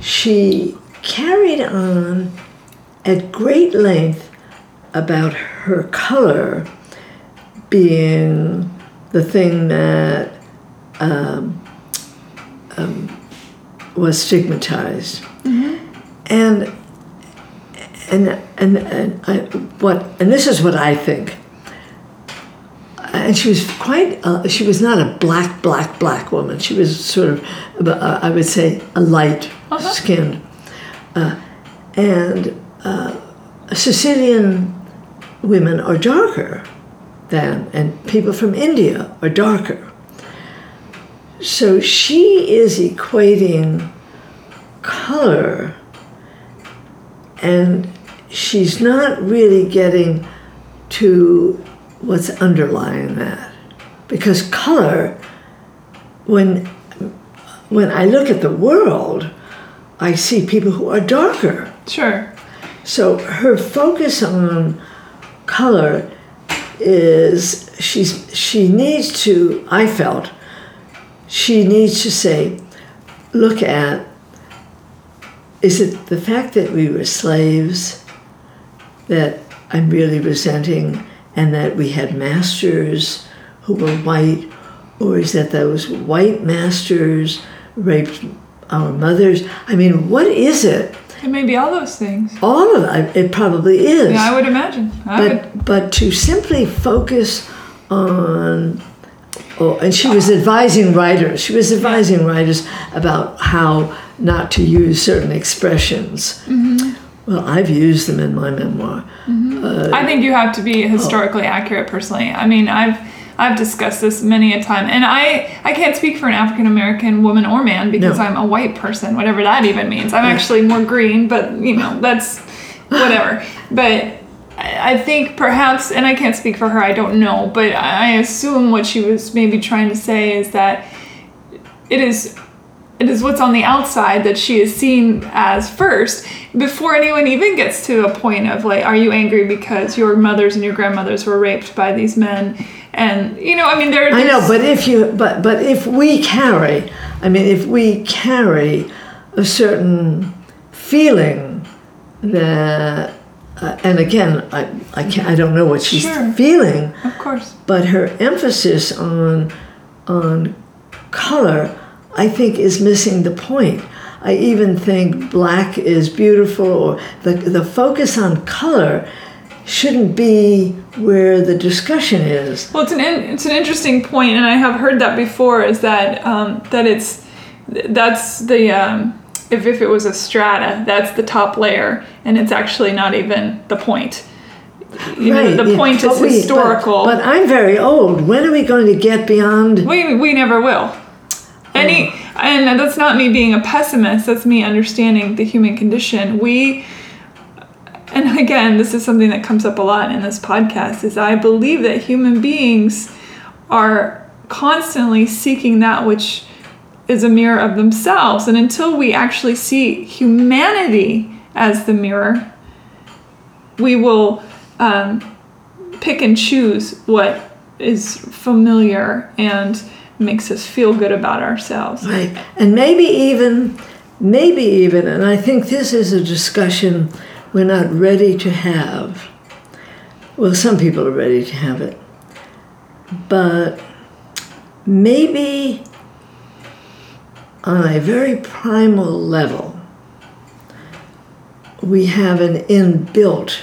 she carried on at great length about her color being the thing that um, um, was stigmatized, and and and and I, what and this is what I think. And she was quite. Uh, she was not a black, black, black woman. She was sort of, uh, I would say, a light skinned. Uh, and uh, Sicilian women are darker than, and people from India are darker. So she is equating color, and she's not really getting to what's underlying that. Because color, when when I look at the world, I see people who are darker. sure. So her focus on color is she's she needs to I felt she needs to say look at is it the fact that we were slaves that I'm really resenting and that we had masters who were white or is that those white masters raped our mothers I mean what is it It may be all those things. all of it, it probably is. Yeah, I would imagine. I would. but but to simply focus on oh, and she was advising writers. She was advising writers about how not to use certain expressions. Mm-hmm. Well, I've used them in my memoir. Mm-hmm. Uh, I think you have to be oh. historically accurate personally. I mean, I've I've discussed this many a time, and I I can't speak for an African American woman or man because No. I'm a white person, whatever that even means. I'm actually more green, but you know that's whatever. but I think perhaps, and I can't speak for her. I don't know, but I assume what she was maybe trying to say is that it is it is what's on the outside that she is seen as first before anyone even gets to a point of like are you angry because your mothers and your grandmothers were raped by these men and you know i mean there I know, but if you but but if we carry, I mean, if we carry a certain feeling that, uh, and again, I I can't, I don't know what she's Sure. feeling, of course but her emphasis on on color i think is missing the point i even think black is beautiful or the, the focus on color shouldn't be where the discussion is well it's an in, it's an interesting point and i have heard that before is that um, that it's that's the um, if, if it was a strata that's the top layer and it's actually not even the point you know the yeah. point But is we- but- historical but, i'm very old when are we going to get beyond We we never will. Any and that's not me being a pessimist. That's me understanding the human condition. We and again, this is something that comes up a lot in this podcast is I believe that human beings are constantly seeking that which is a mirror of themselves and until we actually see humanity as the mirror we will um, pick and choose what is familiar and makes us feel good about ourselves. Right. And maybe even, maybe even, and I think this is a discussion we're not ready to have. Well, some people are ready to have it. But maybe on a very primal level, we have an inbuilt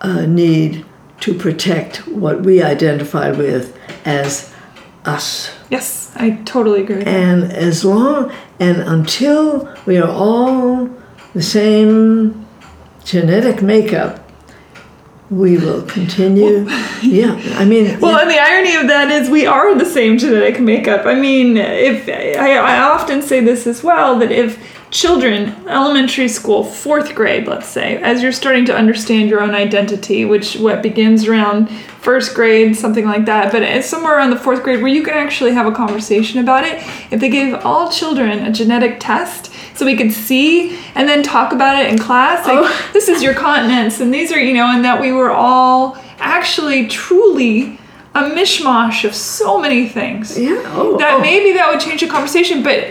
uh, need to protect what we identify with as us. Yes, I totally agree. And as long and until we are all the same genetic makeup, we will continue. yeah, I mean, Well, and the irony of that is we are the same genetic makeup. I mean, if I, I often say this as well that if children, elementary school, fourth grade, let's say, as you're starting to understand your own identity, which what begins around first grade, something like that, but it's somewhere around the fourth grade where you can actually have a conversation about it. If they gave all children a genetic test so we could see and then talk about it in class, like Oh. this is your continents and these are, you know, and that we were all actually truly a mishmash of so many things yeah, oh, that oh. maybe that would change the conversation but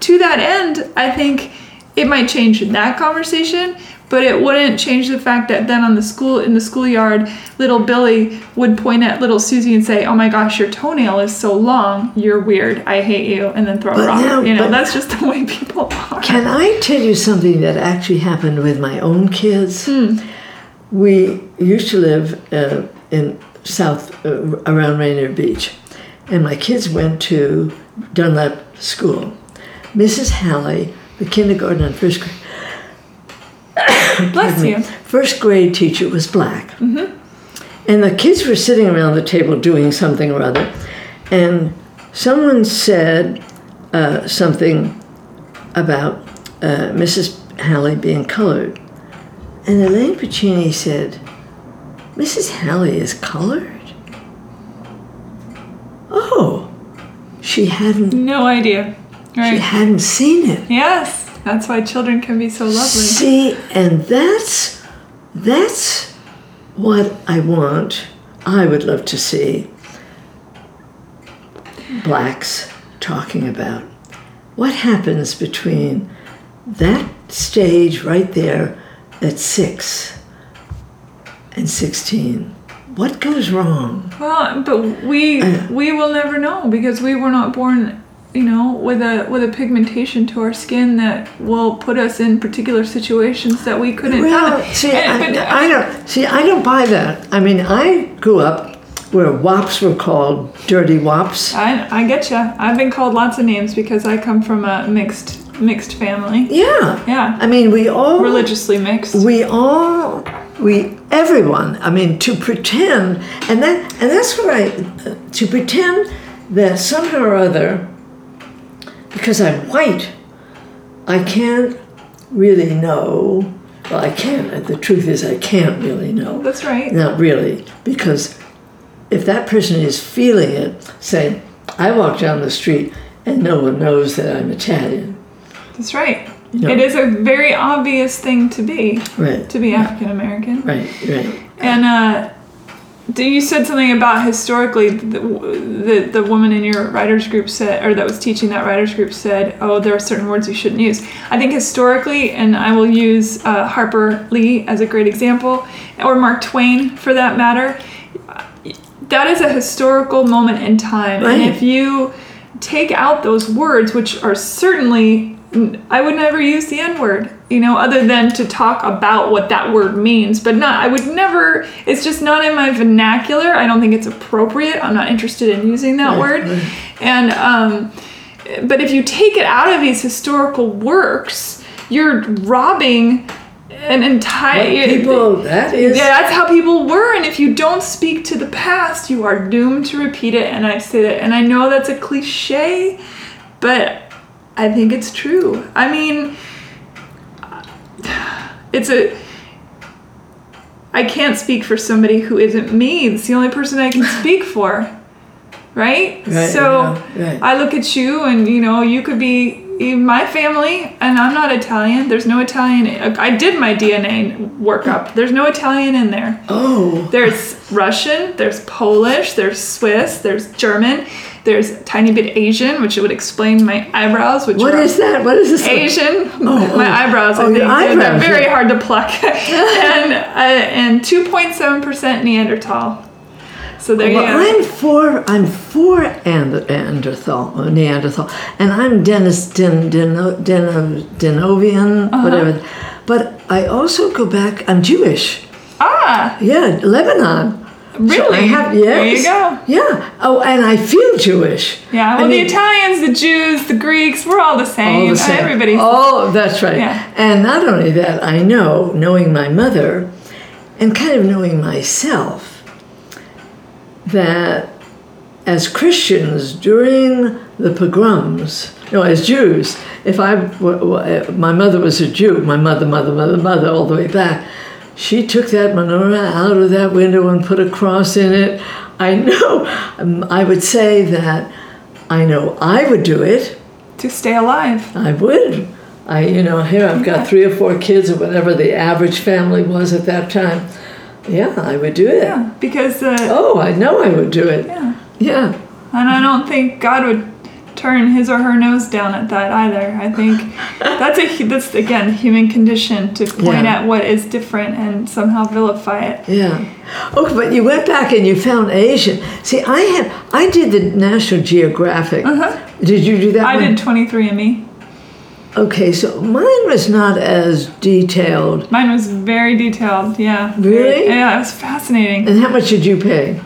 to that end i think it might change that conversation but it wouldn't change the fact that then on the school in the schoolyard little billy would point at little susie and say oh my gosh your toenail is so long you're weird i hate you and then throw a But rock now- you know that's just the way people are Can I tell you something that actually happened with my own kids? We used to live uh, in South, uh, around Rainier Beach, and my kids went to Dunlap School. Mrs. Halley, the kindergarten and first grade, bless you first grade teacher was black. And the kids were sitting around the table doing something or other. And someone said uh, something about uh, Mrs. Halley being colored. And Elaine Puccini said, Mrs. Halley is colored? Oh, she hadn't, no idea Right. she hadn't seen it. yes that's why children can be so lovely See, and that's that's what I want. I would love to see blacks talking about what happens between that stage right there at six and sixteen. What goes wrong? Well, but we uh, we will never know because we were not born, you know, with a with a pigmentation to our skin that will put us in particular situations that we couldn't. Well, fathom. see, And- I, I don't see. I don't buy that. I mean, I grew up where wops were called dirty wops. I, I get you. I've been called lots of names because I come from a mixed mixed family. Yeah. Yeah, I mean, we all religiously mixed. we all we everyone i mean to pretend and that and that's what i to pretend that somehow or other because i'm white i can't really know well i can't the truth is i can't really know That's right. not really because if that person is feeling it say i walk down the street and no one knows that i'm italian That's right. know. It is a very obvious thing to be right to be African American. right right And uh, do you said something about historically the, the the woman in your writers group said, or that was teaching that writers group said, oh, there are certain words you shouldn't use. I think historically, and I will use uh, Harper Lee as a great example, or Mark Twain for that matter. That is a historical moment in time, and if you take out those words, which are certainly, I would never use the N word, you know, other than to talk about what that word means, but not, I would never, it's just not in my vernacular. I don't think it's appropriate. I'm not interested in using that word. And, um, but if you take it out of these historical works, you're robbing an entire people that is yeah, that's how people were. And if you don't speak to the past, you are doomed to repeat it. And I say that, and I know that's a cliche, but I think it's true. I mean, it's a. I can't speak for somebody who isn't me. It's the only person I can speak for. Right? Right, so yeah, right. I look at you, and you know, you could be my family, and I'm not Italian. There's no Italian. I did my DNA workup. There's no Italian in there. oh There's Russian, there's Polish, there's Swiss, there's German, there's a tiny bit Asian, which would explain my eyebrows, which What are is that? What is this? Asian. oh. my eyebrows, Oh, I think, your they're- very yeah. hard to pluck. and uh, and 2.7% Neanderthal. So there Well, you. I'm for I'm for and- Neanderthal, uh, Neanderthal, and I'm Dennis Den, Den, Den, Denovian, Uh-huh. whatever. But I also go back. I'm Jewish. ah, Yeah, Lebanon. So I Really? have, yes. There you go. Yeah. Oh, and I feel Jewish. Yeah, I well, the Italians, the Jews, the Greeks, we're all the same. all the same. Everybody's Oh, that's right. Yeah. And not only that, I know, knowing my mother, and kind of knowing myself, that as Christians during the pogroms, no, as Jews, if I, my mother was a Jew, my mother, mother, mother, mother, all the way back, she took that menorah out of that window and put a cross in it. I know, um, I would say that I know I would do it. to stay alive. I would. I, you know, here I've got three or four kids or whatever the average family was at that time. Yeah, I would do it. Yeah, because uh, Oh, I know I would do it. yeah, Yeah. and I don't think God would turn his or her nose down at that either. I think that's a that's again human condition to point Yeah. at what is different and somehow vilify it. Yeah. Okay, but you went back and you found Asian. See, I had I did the National Geographic. Did you do that? Uh-huh. I one? did 23andMe. Okay, so mine was not as detailed. Mine was very detailed. Yeah. Really? Yeah, it was fascinating. And how much did you pay?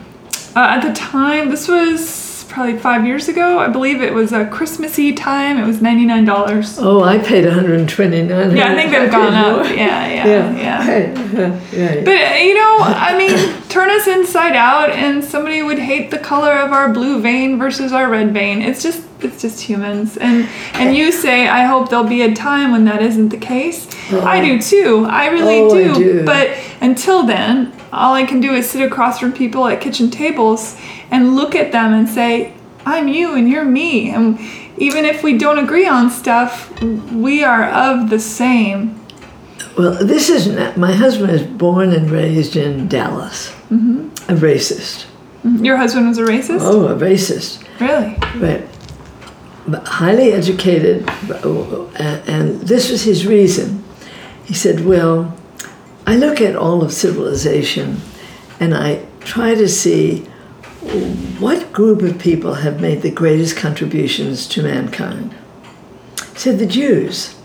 Uh, at the time, this was probably five years ago. I believe it was a Christmassy time. It was ninety nine dollars. Oh, I paid 129. Yeah, I think they've gone up. Yeah, yeah, Yeah. yeah. Yeah. But uh, you know, I mean, turn us inside out, and somebody would hate the color of our blue vein versus our red vein. It's just, it's just humans. And and you say, I hope there'll be a time when that isn't the case. I do too. I really Oh, I do. do. But until then, all I can do is sit across from people at kitchen tables and look at them and say, I'm you and you're me. And even if we don't agree on stuff, we are of the same. Well, this is not, my husband is born and raised in Dallas. Mm-hmm. A racist. Your husband was a racist? Oh, a racist. Really? But, but highly educated, and, and this was his reason. He said, Well, I look at all of civilization and I try to see what group of people have made the greatest contributions to mankind. Said, The Jews.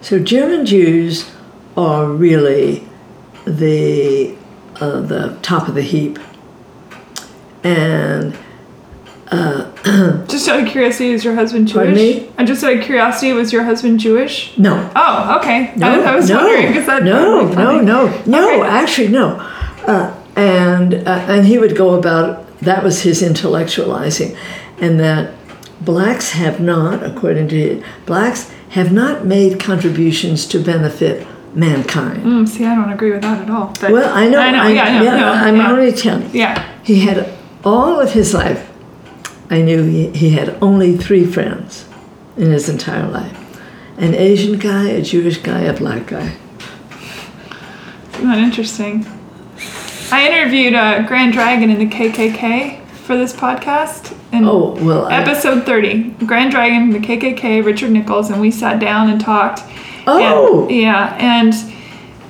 So German Jews are really the, uh, the top of the heap. And Just out of curiosity, is your husband Jewish? Pardon me? And just out of curiosity, was your husband Jewish? no, Oh, okay. No, I, I was no, wondering because that no, that'd no, no, no. Okay. Actually, no. Uh, and uh, and he would go about that was his intellectualizing, and that blacks have not, according to blacks, have not made contributions to benefit mankind. Mm, see, I don't agree with that at all. But Well, I know. I know. yeah, I know. no, I'm yeah. only telling. Yeah. He had all of his life. I knew he, he had only three friends in his entire life: an Asian guy, a Jewish guy, a black guy. Isn't that interesting? I interviewed uh, Grand Dragon in the KKK for this podcast. And Oh well. I- Episode 30, Grand Dragon, the KKK, Richard Nichols, and we sat down and talked. Oh. And- yeah, and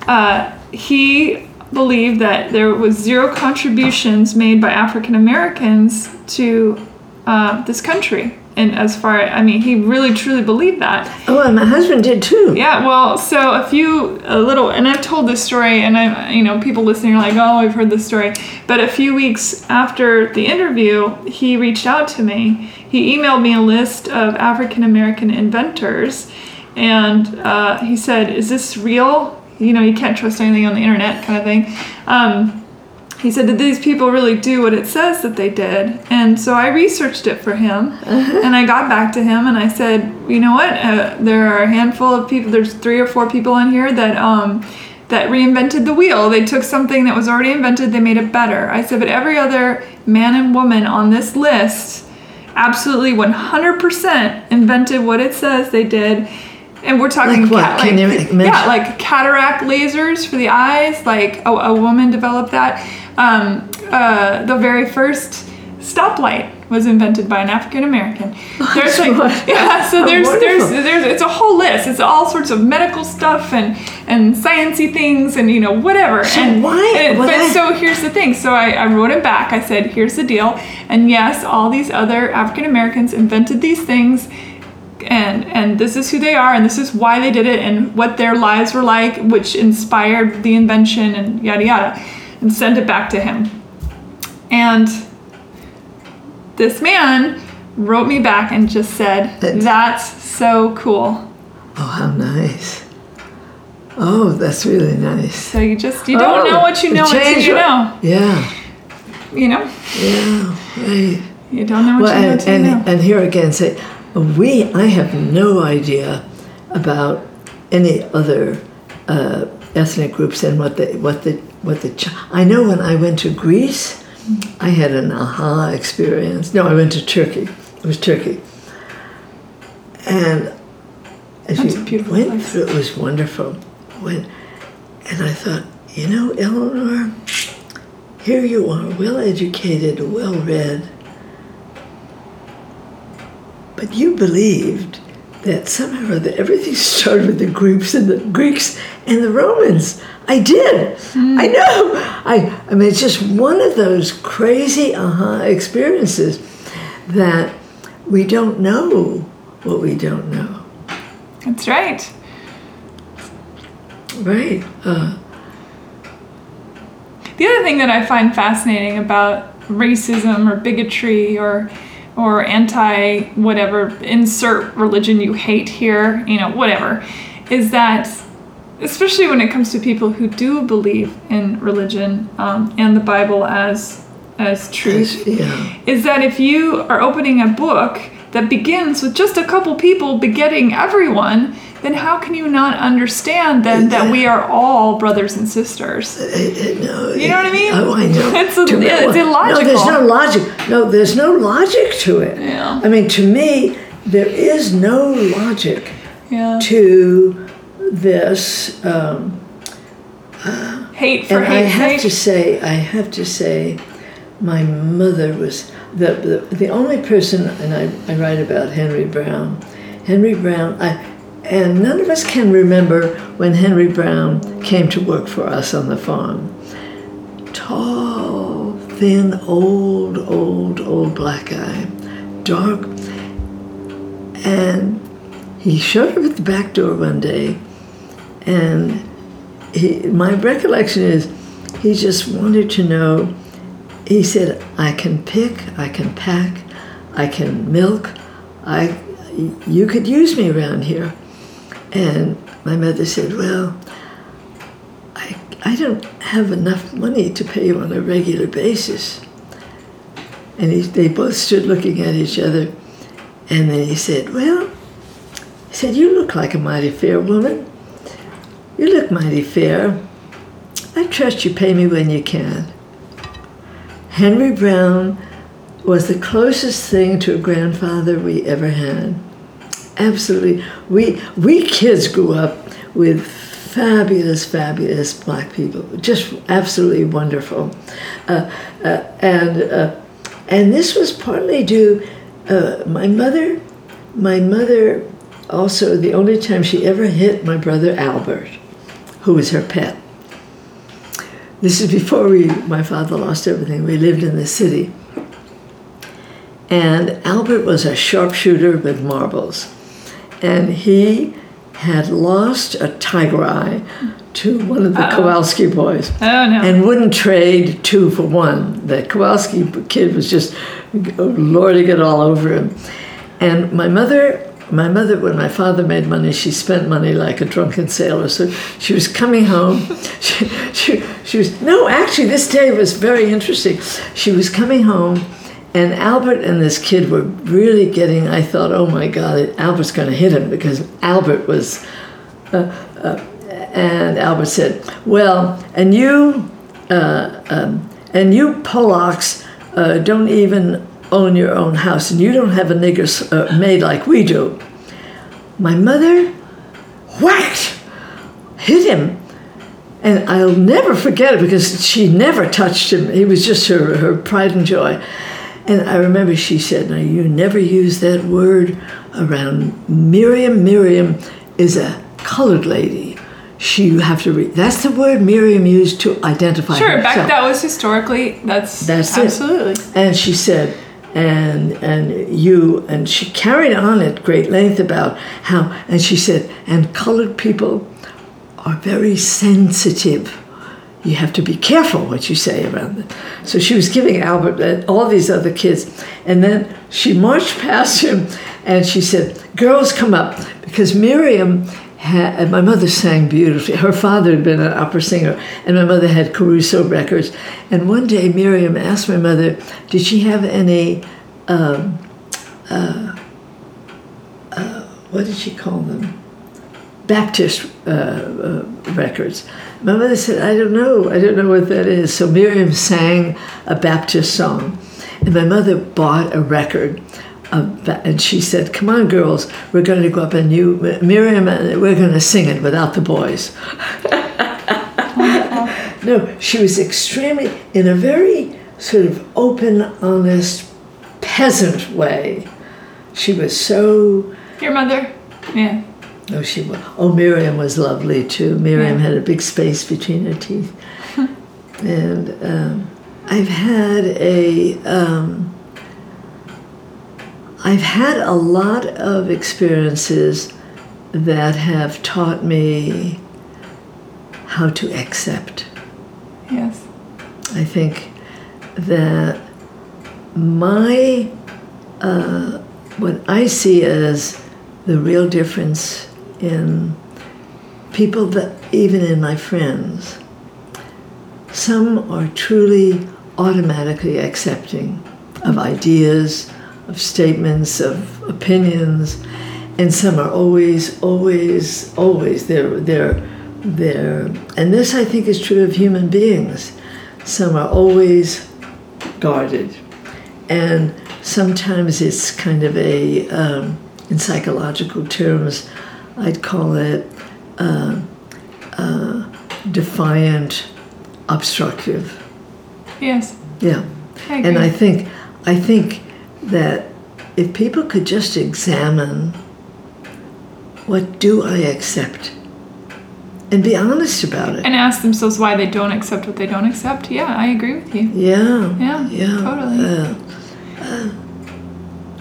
uh, he believed that there was zero contributions made by African Americans to uh, this country. And as far, I mean, he really truly believed that. Oh, and my husband did too. Yeah, well, so a few, a little, and I've told this story, and I, you know, people listening are like, oh, I've heard this story. But a few weeks after the interview, he reached out to me. He emailed me a list of African American inventors, and uh, he said, "Is this real? You know, you can't trust anything on the internet, kind of thing." Um, he said, Did these people really do what it says that they did? And so I researched it for him and I got back to him and I said, You know what? Uh, there are a handful of people, there's three or four people on here that, um, that reinvented the wheel. They took something that was already invented, they made it better. I said, But every other man and woman on this list absolutely 100% invented what it says they did. And we're talking Like what? cat- Can you like- mention- yeah, like cataract lasers for the eyes. Like a, a woman developed that. Um, uh, the very first stoplight was invented by an African American. There's like yeah, so there's there's there's it's a whole list. It's all sorts of medical stuff and and sciency things and you know whatever. So and why- and- but I- so here's the thing. So I, I wrote it back. I said, here's the deal. And yes, all these other African Americans invented these things and and this is who they are and this is why they did it and what their lives were like which inspired the invention and yada yada and send it back to him And this man wrote me back and just said, That's so cool. Oh, how nice. Oh, that's really nice. So you just, you don't Oh, know what you know until you know. Yeah, You know? yeah, right. You don't know what Well, you know and, until and, you know. and here again, say, we, I have no idea about any other uh, ethnic groups and what the, what the, what the, Ch- I know when I went to Greece, I had an aha experience. No, I went to Turkey. It was Turkey. And as That's you beautiful went place. through, it was wonderful. When, and I thought, you know, Eleanor, here you are, well educated, well read, but you believed that somehow or other everything started with the Greeks and the Greeks and the Romans. I did. I know. I, I mean, it's just one of those crazy aha experiences that we don't know what we don't know. That's right. Right. Uh, The other thing that I find fascinating about racism or bigotry or or anti whatever insert religion you hate here, you know, whatever, is that especially when it comes to people who do believe in religion um, and the Bible as as truth, yeah. is that if you are opening a book that begins with just a couple people begetting everyone, then how can you not understand then that we are all brothers and sisters? Uh, no, You know what I mean? Oh, I know. It's a- me- it's No, there's illogical. no logic. No, there's no logic to it. Yeah. I mean, to me, there is no logic Yeah. to this. Um, Hate for and I have sake. to say, I have to say, my mother was the the, the only person, and I, I write about Henry Brown. Henry Brown, I, and none of us can remember when Henry Brown came to work for us on the farm. Tall, thin, old, old, old black guy, dark, and he showed up at the back door one day, and he, my recollection is he just wanted to know. He said, "I can pick, I can pack, I can milk. I, you could use me around here." And my mother said, "Well, I, I don't have enough money to pay you on a regular basis." And he, they both stood looking at each other, and then he said, "Well," he said, "You look like a mighty fair woman." You look mighty fair. I trust you pay me when you can. Henry Brown was the closest thing to a grandfather we ever had. Absolutely. We, we kids grew up with fabulous, fabulous black people. Just absolutely wonderful. Uh, uh, and, uh, and this was partly due, uh, my mother, my mother also, the only time she ever hit my brother Albert, who was her pet. This is before we, my father lost everything. We lived in the city. And Albert was a sharpshooter with marbles. And he had lost a tiger eye to one of the Uh-oh. Kowalski boys Oh no. and wouldn't trade two for one. The Kowalski kid was just lording it all over him. And my mother, my mother, when my father made money, she spent money like a drunken sailor. So she was coming home. She, she, she was, no, actually, this day was very interesting. She was coming home, and Albert and this kid were really getting, I thought, oh my God, Albert's going to hit him because Albert was and Albert said, "Well, and you, uh, um, and you Polacks uh, don't even own your own house, and you don't have a nigger uh, maid like we do." My mother whacked, hit him, and I'll never forget it because she never touched him. He was just her her pride and joy. And I remember she said, "Now you never use that word around Miriam. Miriam is a colored lady. She you have to read. That's the word Miriam used to identify sure, herself. back that was historically that's That's it. absolutely. And she said, and and you and she carried on at great length about how and she said, and colored people are very sensitive you have to be careful what you say around them. So she was giving Albert and all these other kids. And then she marched past him and she said, Girls, come up. Because Miriam had, my mother sang beautifully. Her father had been an opera singer, and my mother had Caruso records. And one day Miriam asked my mother, Did she have any, um, uh, uh, what did she call them? Baptist uh, uh, records. My mother said, I don't know. I don't know what that is. So Miriam sang a Baptist song. And my mother bought a record. Of, and she said, Come on, girls, we're going to go up and you, Miriam, and we're going to sing it without the boys. no, she was extremely, in a very sort of open, honest, peasant way. She was so. Your mother? Yeah. Oh, she was. Oh, Miriam was lovely too. Miriam yeah. had a big space between her teeth. and um, I've had a. Um, I've had a lot of experiences that have taught me how to accept. Yes. I think that my uh, what I see as the real difference in people that, even in my friends, some are truly automatically accepting of ideas, of statements, of opinions, and some are always, always, always they're they're they're and this I think is true of human beings. Some are always guarded, and sometimes it's kind of a um, in psychological terms I'd call it uh, uh, defiant, obstructive. Yes. Yeah. I and I think I think that if people could just examine what do I accept and be honest about it. And ask themselves why they don't accept what they don't accept. Yeah i agree with you. Yeah. Yeah yeah. totally. Uh, uh,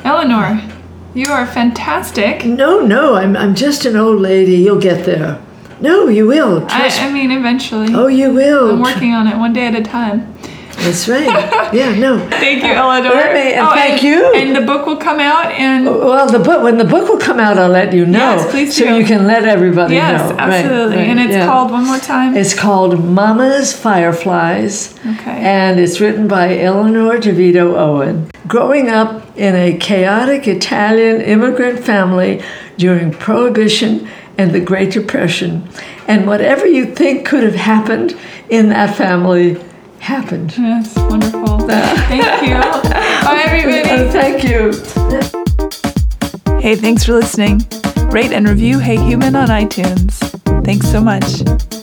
eleanor you are fantastic. No, no, I'm, I'm just an old lady. You'll get there. No, you will. I, I, mean, eventually. Oh, you will. I'm working on it one day at a time. That's right. Yeah, no. thank you, Eleanor. Let me, and oh, thank and, you. And the book will come out and well, the book when the book will come out, I'll let you know. Yes, please do. So you can let everybody yes, know. Yes, absolutely. Right, right, and it's yeah. called one more time. It's called Mama's Fireflies. Okay. And it's written by Eleanor DeVito Owen. Growing up in a chaotic Italian immigrant family during Prohibition and the Great Depression, and whatever you think could have happened in that family happened. Yes, wonderful. thank you. Bye, everybody. Oh, thank you. Hey, thanks for listening. Rate and review Hey Human on iTunes. Thanks so much.